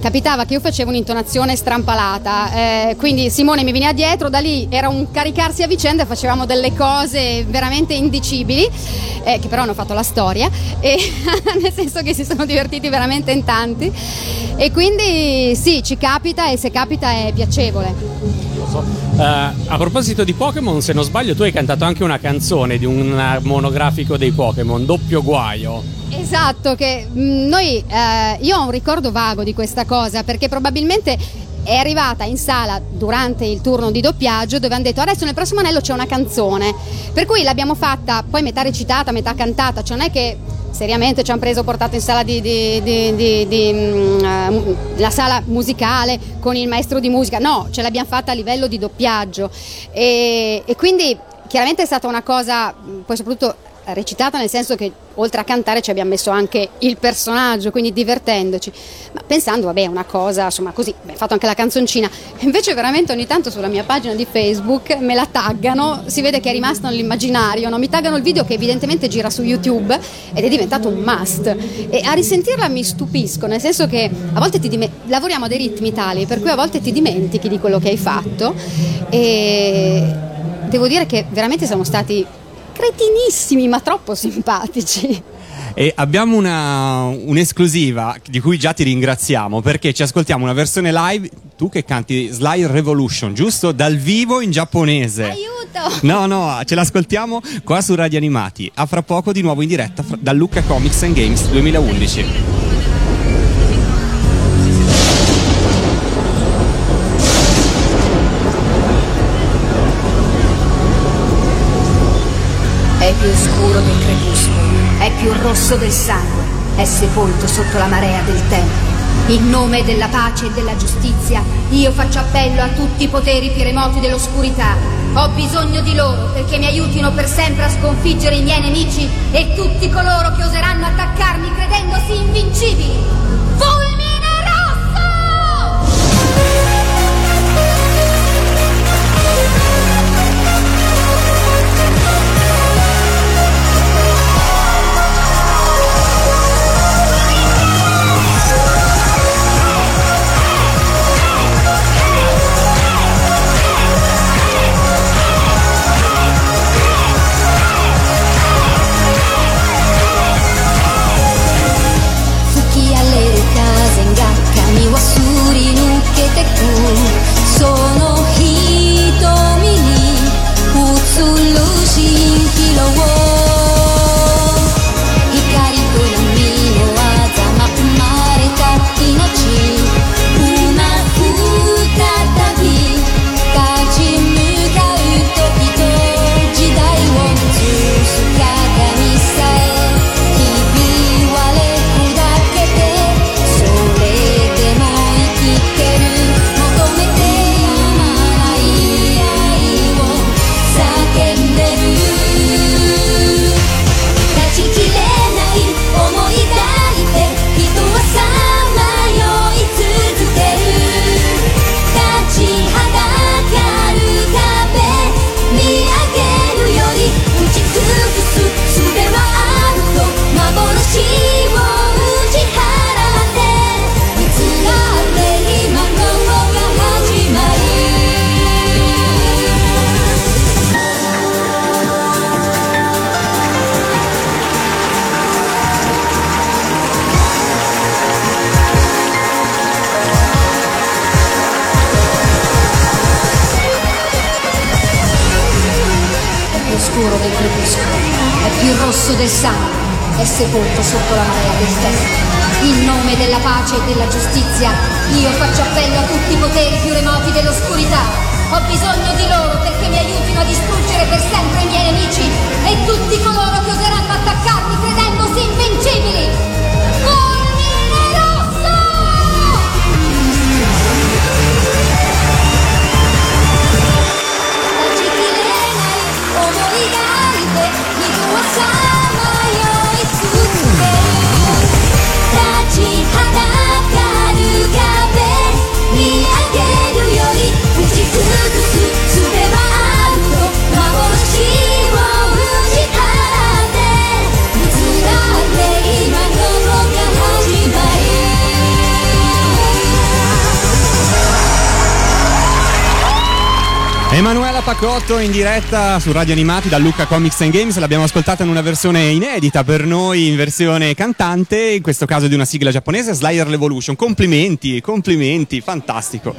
capitava che io facevo un'intonazione strampalata, eh, quindi Simone mi veniva dietro, da lì era un caricarsi a vicenda, facevamo delle cose veramente indicibili, eh, che però hanno fatto la storia, e, nel senso che si sono divertiti veramente in tanti. E quindi sì, ci capita e se capita è piacevole. Eh, a proposito di Pokémon, se non sbaglio, tu hai cantato anche una canzone di un monografico dei Pokémon, doppio guaio. Esatto, che mh, noi, eh, io ho un ricordo vago di questa cosa perché probabilmente è arrivata in sala durante il turno di doppiaggio dove hanno detto adesso nel prossimo anello c'è una canzone, per cui l'abbiamo fatta poi metà recitata, metà cantata, cioè non è che seriamente ci hanno preso portato in sala di, di- di- di- mm, eh, la sala musicale con il maestro di musica, no, ce l'abbiamo fatta a livello di doppiaggio. E, e quindi chiaramente è stata una cosa mh, poi soprattutto recitata nel senso che oltre a cantare ci abbiamo messo anche il personaggio, quindi divertendoci, ma pensando vabbè una cosa insomma così, beh, fatto anche la canzoncina, invece veramente ogni tanto sulla mia pagina di Facebook me la taggano, si vede che è rimasto nell'immaginario, no? mi taggano il video che evidentemente gira su YouTube ed è diventato un must. E a risentirla mi stupisco, nel senso che a volte dime- lavoriamo a dei ritmi tali per cui a volte ti dimentichi di quello che hai fatto. E devo dire che veramente siamo stati cretinissimi ma troppo simpatici. E abbiamo una, un'esclusiva di cui già ti ringraziamo perché ci ascoltiamo una versione live, tu che canti Sly Revolution, giusto? Dal vivo in giapponese. Aiuto! No, no, ce l'ascoltiamo qua su Radio Animati. A fra poco di nuovo in diretta da Lucca Comics and Games 2011. Rosso del sangue, è sepolto sotto la marea del tempo. In nome della pace e della giustizia, io faccio appello a tutti i poteri più remoti dell'oscurità. Ho bisogno di loro perché mi aiutino per sempre a sconfiggere i miei nemici e tutti coloro che oseranno attaccarmi credendosi invincibili. Pacotto in diretta su Radio Animati da Lucca Comics and Games, l'abbiamo ascoltata in una versione inedita per noi, in versione cantante, in questo caso di una sigla giapponese, Slayer Revolution. Complimenti, complimenti, fantastico.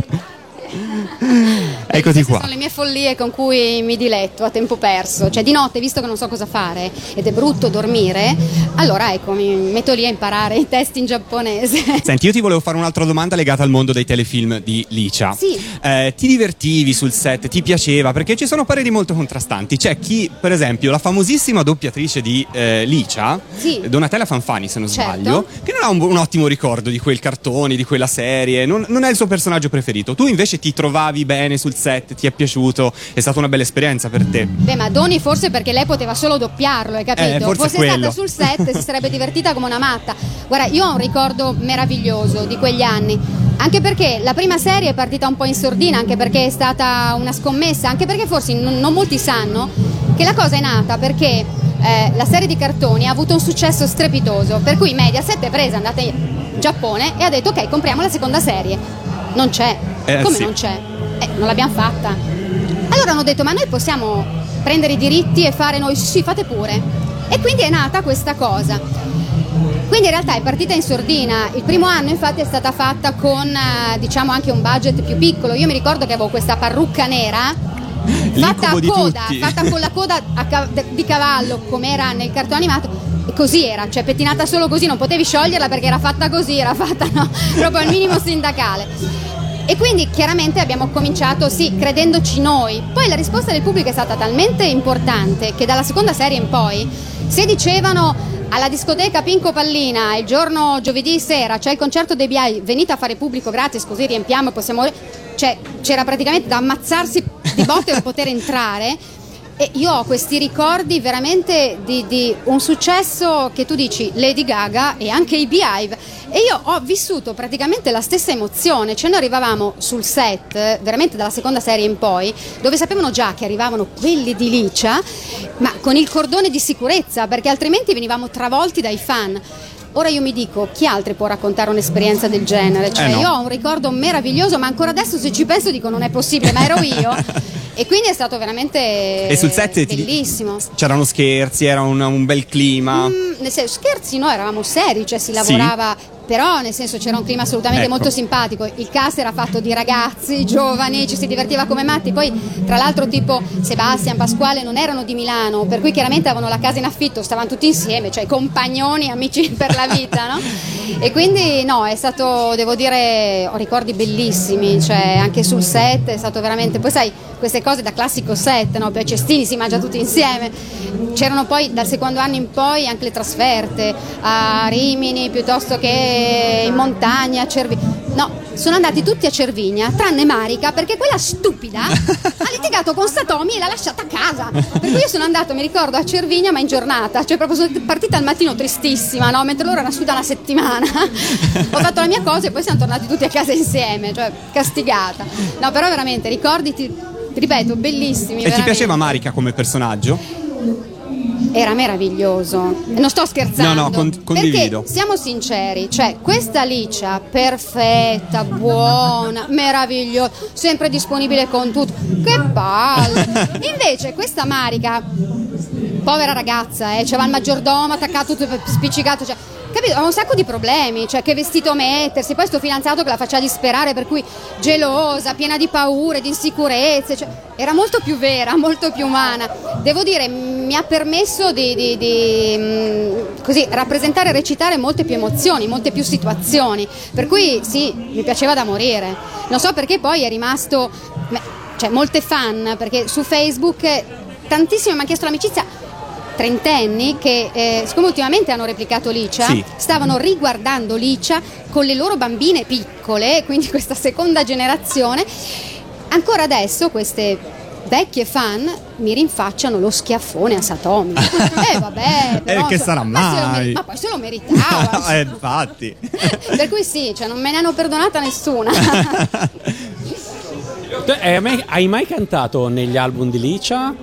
Eccoti qua. sono le mie follie con cui mi diletto a tempo perso. Cioè, di notte, visto che non so cosa fare ed è brutto dormire, allora ecco, mi metto lì a imparare i testi in giapponese. Senti, io ti volevo fare un'altra domanda legata al mondo dei telefilm di Licia. Sì. Eh, ti divertivi sul set? Ti piaceva? Perché ci sono pareri molto contrastanti. C'è chi, per esempio, la famosissima doppiatrice di eh, Licia, Sì. Donatella Fanfani, se non Certo. sbaglio, che non ha un, un ottimo ricordo di quel cartone, di quella serie, non, non è il suo personaggio preferito. Tu invece ti trovavi bene sul set, ti è piaciuto, è stata una bella esperienza per te. Beh, ma Doni forse perché lei poteva solo doppiarlo, hai capito? Eh, forse Fosse quello. stata sul set si sarebbe divertita come una matta. Guarda, io ho un ricordo meraviglioso di quegli anni. Anche perché la prima serie è partita un po' in sordina, anche perché è stata una scommessa, anche perché forse non, non molti sanno che la cosa è nata perché eh, la serie di cartoni ha avuto un successo strepitoso, per cui Mediaset è presa, è andata in Giappone e ha detto ok, compriamo la seconda serie. Non c'è. Eh, Come sì. non c'è? Eh, non l'abbiamo fatta. Allora hanno detto, ma noi possiamo prendere i diritti e fare noi? Sì, sì, fate pure. E quindi è nata questa cosa. Quindi in realtà è partita in sordina. Il primo anno infatti è stata fatta con eh, diciamo anche un budget più piccolo. Io mi ricordo che avevo questa parrucca nera fatta a coda, fatta con la coda ca- di cavallo come era nel cartone animato. E così era, cioè pettinata solo così, non potevi scioglierla perché era fatta così, era fatta no, proprio al minimo sindacale. E quindi chiaramente abbiamo cominciato, sì, credendoci noi. Poi la risposta del pubblico è stata talmente importante che dalla seconda serie in poi, se dicevano alla discoteca Pinco Pallina il giorno giovedì sera c'è il concerto dei BI, venite a fare pubblico gratis così riempiamo e possiamo... Cioè c'era praticamente da ammazzarsi di botte per poter entrare. E io ho questi ricordi veramente di, di un successo che tu dici Lady Gaga e anche i Beehive e io ho vissuto praticamente la stessa emozione, cioè noi arrivavamo sul set, veramente dalla seconda serie in poi, dove sapevano già che arrivavano quelli di Licia, ma con il cordone di sicurezza, perché altrimenti venivamo travolti dai fan. Ora io mi dico, chi altri può raccontare un'esperienza del genere? Cioè, Eh no. io ho un ricordo meraviglioso, ma ancora adesso se ci penso dico non è possibile, ma ero io. e quindi è stato veramente E sul set ti- bellissimo. C'erano scherzi, era un, un bel clima. Mm, nel senso, scherzi, no, eravamo seri, cioè si lavorava, però nel senso c'era un clima assolutamente Ecco. molto simpatico. Il cast era fatto di ragazzi giovani, ci si divertiva come matti. Poi, tra l'altro, tipo Sebastian, Pasquale non erano di Milano, per cui chiaramente avevano la casa in affitto, stavano tutti insieme, cioè compagnoni, amici per la vita, no? E quindi no, è stato, devo dire, ho ricordi bellissimi, cioè anche sul set è stato veramente. Poi sai, queste cose da classico set, no? Per cestini si mangia tutti insieme. C'erano poi dal secondo anno in poi anche le trasferte a Rimini piuttosto che in montagna, a Cervigna. No, sono andati tutti a Cervigna, tranne Marica, perché quella stupida ha litigato con Satomi e l'ha lasciata a casa. Per cui io sono andato, mi ricordo, a Cervigna, ma in giornata, cioè proprio sono partita al mattino tristissima, no? Mentre loro erano su da una settimana. Ho fatto la mia cosa e poi siamo tornati tutti a casa insieme, cioè castigata. No, però veramente, ricordi, ti, ti ripeto, bellissimi. E ti veramente. piaceva Marica come personaggio? Era meraviglioso. Non sto scherzando. No, no, con- condivido. Perché siamo sinceri, cioè questa Licia perfetta, buona, meravigliosa, sempre disponibile con tutto. Che palle! Invece questa Marica povera ragazza, eh, c'aveva il maggiordomo attaccato tutto spiccicato, cioè, capito? Aveva un sacco di problemi, cioè che vestito mettersi, poi sto fidanzato che la faceva disperare, per cui gelosa, piena di paure, di insicurezze, cioè, era molto più vera, molto più umana. Devo dire, mi ha permesso di, di- di, mh, così, rappresentare e recitare molte più emozioni, molte più situazioni, per cui sì, mi piaceva da morire. Non so perché poi è rimasto, cioè molte fan, perché su Facebook tantissime mi hanno chiesto l'amicizia trentenni che eh, siccome ultimamente hanno replicato Licia Sì. stavano riguardando Licia con le loro bambine piccole quindi questa seconda generazione ancora adesso queste vecchie fan mi rinfacciano lo schiaffone a Satomi eh vabbè però, Eh, che sarà ma mai? mer- ma poi se lo meritava eh, infatti. per cui sì cioè non me ne hanno perdonata nessuna hai mai cantato negli album di Licia?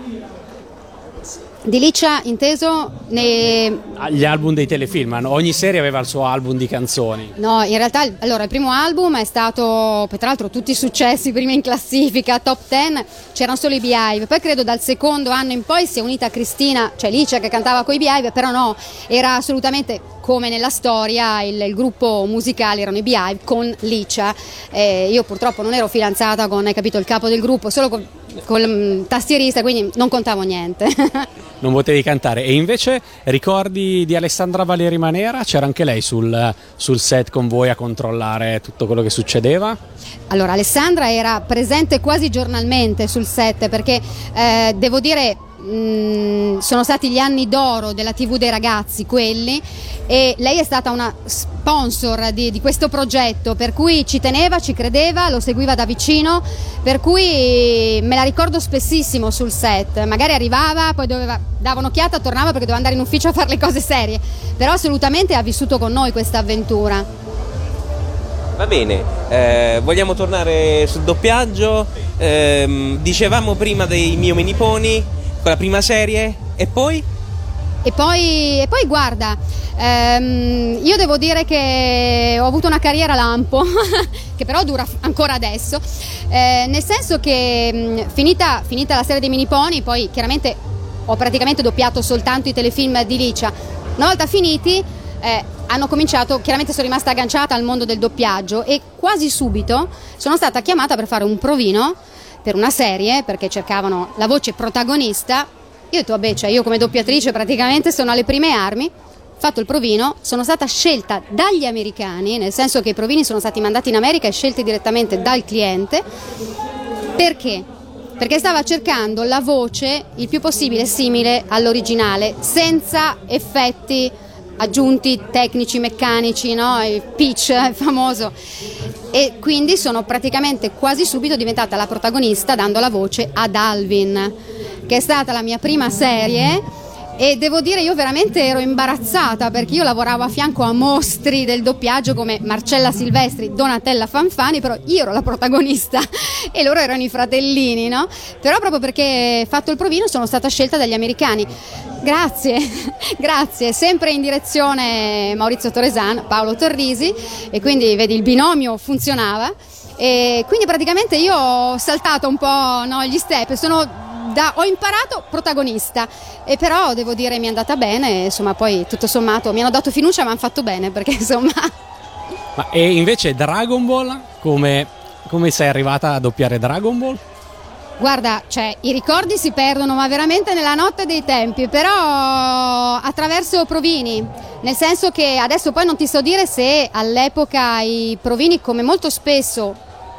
Di Licia inteso ne- Gli album dei telefilm, ogni serie aveva il suo album di canzoni. No, in realtà allora, il primo album è stato, tra l'altro tutti i successi, prima in classifica, top 10, c'erano solo i Beehive, poi credo dal secondo anno in poi si è unita Cristina, cioè Licia che cantava con i Beehive, però no, era assolutamente come nella storia il, il gruppo musicale erano i Beehive con Licia, Eh, io purtroppo non ero fidanzata con, hai capito, il capo del gruppo, solo con, con il tastierista, quindi non contavo niente. Non potevi cantare. E invece ricordi di Alessandra Valeri Manera? C'era anche lei sul, sul set con voi a controllare tutto quello che succedeva? Allora, Alessandra era presente quasi giornalmente sul set perché eh, devo dire mh, sono stati gli anni d'oro della TV dei ragazzi quelli e lei è stata una sponsor di, di questo progetto per cui ci teneva, ci credeva, lo seguiva da vicino per cui me la ricordo spessissimo sul set. Magari arrivava, poi doveva, dava un'occhiata, tornava perché doveva andare in ufficio a fare le cose serie. Però assolutamente ha vissuto con noi questa avventura. Va bene, eh, vogliamo tornare sul doppiaggio? Ehm, dicevamo prima dei miei meniponi, con la prima serie, e poi? E poi, e poi guarda, ehm, io devo dire che ho avuto una carriera lampo, che però dura ancora adesso, eh, nel senso che mh, finita, finita la serie dei Miniponi, poi chiaramente ho praticamente doppiato soltanto i telefilm di Licia. Una volta finiti eh, hanno cominciato, chiaramente sono rimasta agganciata al mondo del doppiaggio e quasi subito sono stata chiamata per fare un provino per una serie perché cercavano la voce protagonista. Io ho detto, vabbè, cioè io come doppiatrice praticamente sono alle prime armi. Fatto il provino, sono stata scelta dagli americani, nel senso che i provini sono stati mandati in America e scelti direttamente dal cliente. Perché? Perché stava cercando la voce il più possibile simile all'originale, senza effetti aggiunti tecnici, meccanici, no? il pitch il famoso. E quindi sono praticamente quasi subito diventata la protagonista dando la voce ad Alvin, che è stata la mia prima serie. E devo dire, io veramente ero imbarazzata perché io lavoravo a fianco a mostri del doppiaggio come Marcella Silvestri, Donatella Fanfani, però io ero la protagonista e loro erano i fratellini, no? Però proprio perché fatto il provino sono stata scelta dagli americani. Grazie, grazie, sempre in direzione Maurizio Toresan, Paolo Torrisi e quindi vedi il binomio funzionava e quindi praticamente io ho saltato un po' no, gli step, sono da- ho imparato protagonista. E però devo dire mi è andata bene, insomma poi tutto sommato mi hanno dato fiducia ma hanno fatto bene perché insomma. Ma, e invece Dragon Ball, come, come sei arrivata a doppiare Dragon Ball? Guarda, cioè, i ricordi si perdono, ma veramente nella notte dei tempi, però attraverso provini, nel senso che adesso poi non ti so dire se all'epoca i provini, come molto spesso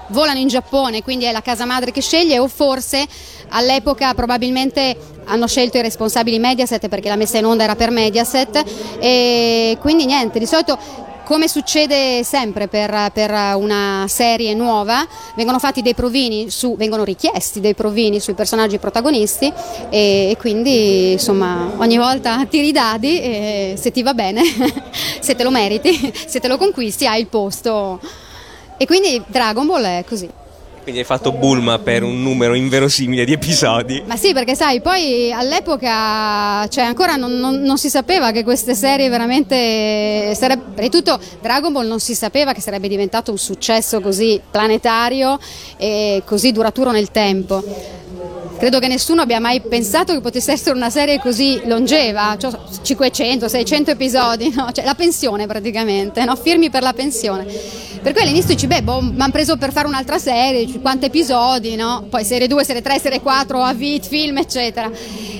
volano in Giappone, quindi è la casa madre che sceglie, o forse all'epoca probabilmente hanno scelto i responsabili Mediaset perché la messa in onda era per Mediaset e quindi niente, di solito come succede sempre per, per una serie nuova, vengono fatti dei provini, su, vengono richiesti dei provini sui personaggi protagonisti e, e quindi insomma ogni volta tiri i dadi e se ti va bene, se te lo meriti, se te lo conquisti hai il posto. E quindi Dragon Ball è così. Quindi hai fatto Bulma per un numero inverosimile di episodi. Ma sì, perché sai, poi all'epoca, cioè ancora non, non- non si sapeva che queste serie veramente sarebbe, prima di tutto Dragon Ball non si sapeva che sarebbe diventato un successo così planetario e così duraturo nel tempo. Credo che nessuno abbia mai pensato che potesse essere una serie così longeva, cioè 500, 600 episodi, no? Cioè, la pensione praticamente, no? firmi per la pensione. Per cui all'inizio dici, beh, boh, mi hanno preso per fare un'altra serie, quanti episodi, no? Poi serie 2, serie 3, serie 4, AVIT, film, eccetera.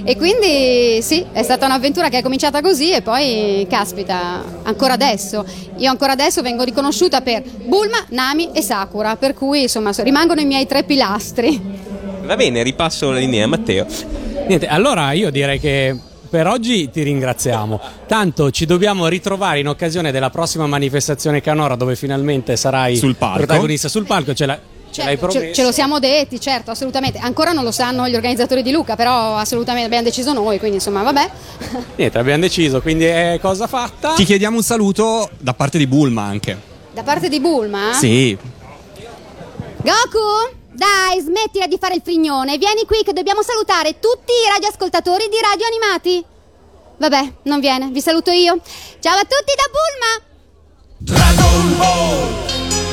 E quindi sì, è stata un'avventura che è cominciata così e poi, caspita, ancora adesso. Io ancora adesso vengo riconosciuta per Bulma, Nami e Sakura, per cui insomma so- rimangono i miei tre pilastri. Va bene, ripasso la linea a Matteo. Niente, allora io direi che per oggi ti ringraziamo. Tanto ci dobbiamo ritrovare in occasione della prossima manifestazione Canora dove finalmente sarai Sul palco. protagonista sul palco. Ce, la- ce l'hai promesso. ce, ce lo siamo detti, certo, assolutamente. Ancora non lo sanno gli organizzatori di Luca, però assolutamente abbiamo deciso noi, quindi insomma, vabbè. Niente, abbiamo deciso, quindi è cosa fatta. Ti chiediamo un saluto da parte di Bulma anche. Da parte di Bulma, Sì. Goku, Dai, smettila di fare il frignone. Vieni qui che dobbiamo salutare tutti i radioascoltatori di Radio Animati. Vabbè, non viene, vi saluto io. Ciao a tutti da Bulma! Dragon Ball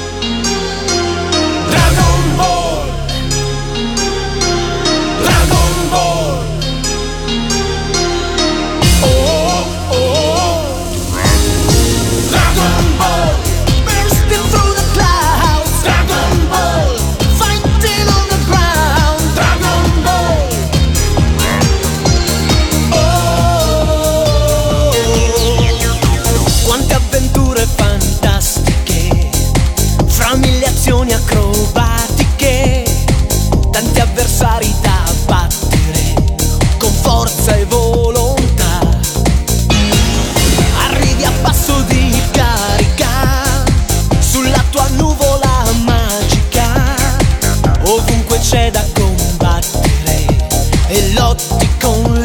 gonna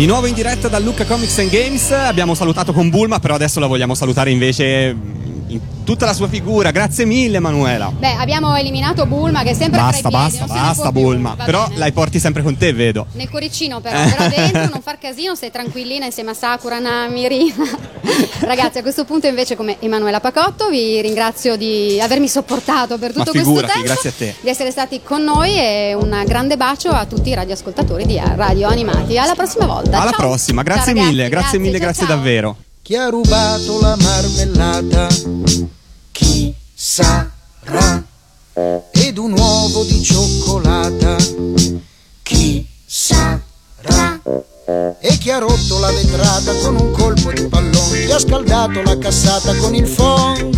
Di nuovo in diretta da Lucca Comics and Games. Abbiamo salutato con Bulma, però adesso la vogliamo salutare invece in tutta la sua figura. Grazie mille, Emanuela. Beh, abbiamo eliminato Bulma che è sempre Basta, tra i piedi, basta, basta, più. Bulma. Però bene. la porti sempre con te, vedo. Nel cuoricino però, però dentro non far casino, stai tranquillina insieme a Sakura, Nami, Rina. Ragazzi, a questo punto invece come Emanuela Pacotto vi ringrazio di avermi sopportato per tutto questo figurati, tempo, grazie a te. di essere stati con noi e un grande bacio a tutti i radioascoltatori di Radio Animati. Alla prossima volta. Alla Ciao. prossima, Ciao, grazie ragazzi, mille, grazie mille, ciao, grazie davvero. Chi ha rubato la marmellata? Chi sarà? Ed un uovo di cioccolata? Chi sarà? E chi ha rotto la vetrata con un colpo di pallone? Chi ha scaldato la cassata con il phon?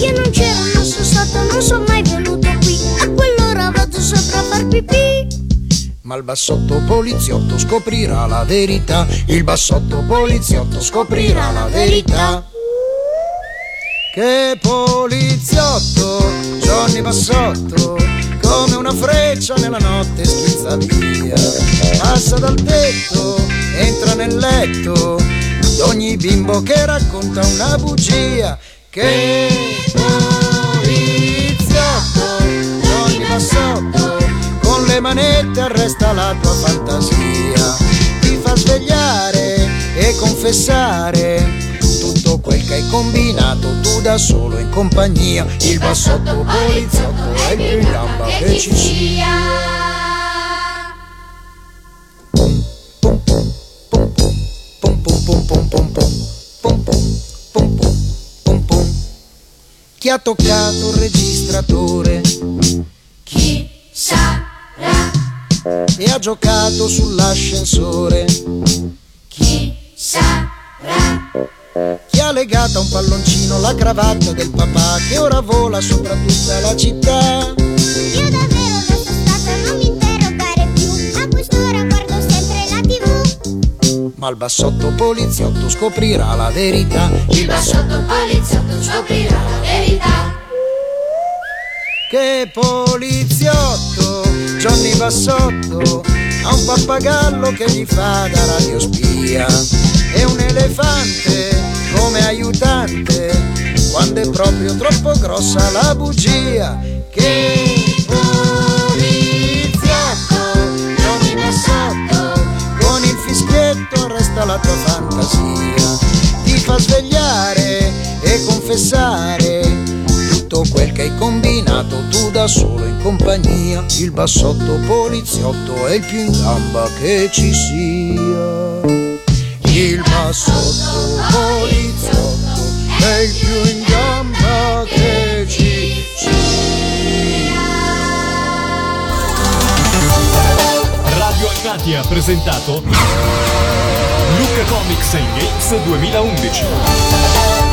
Io non c'ero, non sono stato, non sono mai venuto qui A quell'ora vado sopra a far pipì Ma il bassotto poliziotto scoprirà la verità. Il bassotto poliziotto scoprirà la verità. Che poliziotto, Johnny Bassotto, come una freccia nella notte schizza via. Passa dal tetto, entra nel letto d'ogni bimbo che racconta una bugia. Che poliziotto, le manette resta la tua fantasia, ti fa svegliare e confessare tutto quel che hai combinato tu da solo in compagnia, il bassotto poliziotto e il più gamba che ci sia. Chi ha toccato il registratore? Chi sa? E ha giocato sull'ascensore. Chi sarà? chi ha legato a un palloncino la cravatta del papà che ora vola sopra tutta la città. Io davvero adesso stata non mi interrogare più A quest'ora guardo sempre la tv. Ma il bassotto poliziotto scoprirà la verità. Il bassotto poliziotto scoprirà la verità. Che poliziotto, Johnny Bassotto, ha un pappagallo che gli fa da radiospia e un elefante come aiutante quando è proprio troppo grossa la bugia. Che poliziotto, Johnny Bassotto, con il fischietto resta la tua fantasia, ti fa svegliare e confessare tutto quel che hai combinato tu da solo in compagnia il bassotto poliziotto è il più in gamba che ci sia il bassotto poliziotto è il più in gamba che ci Radio Animati ha presentato Luca Comics and Games 2011.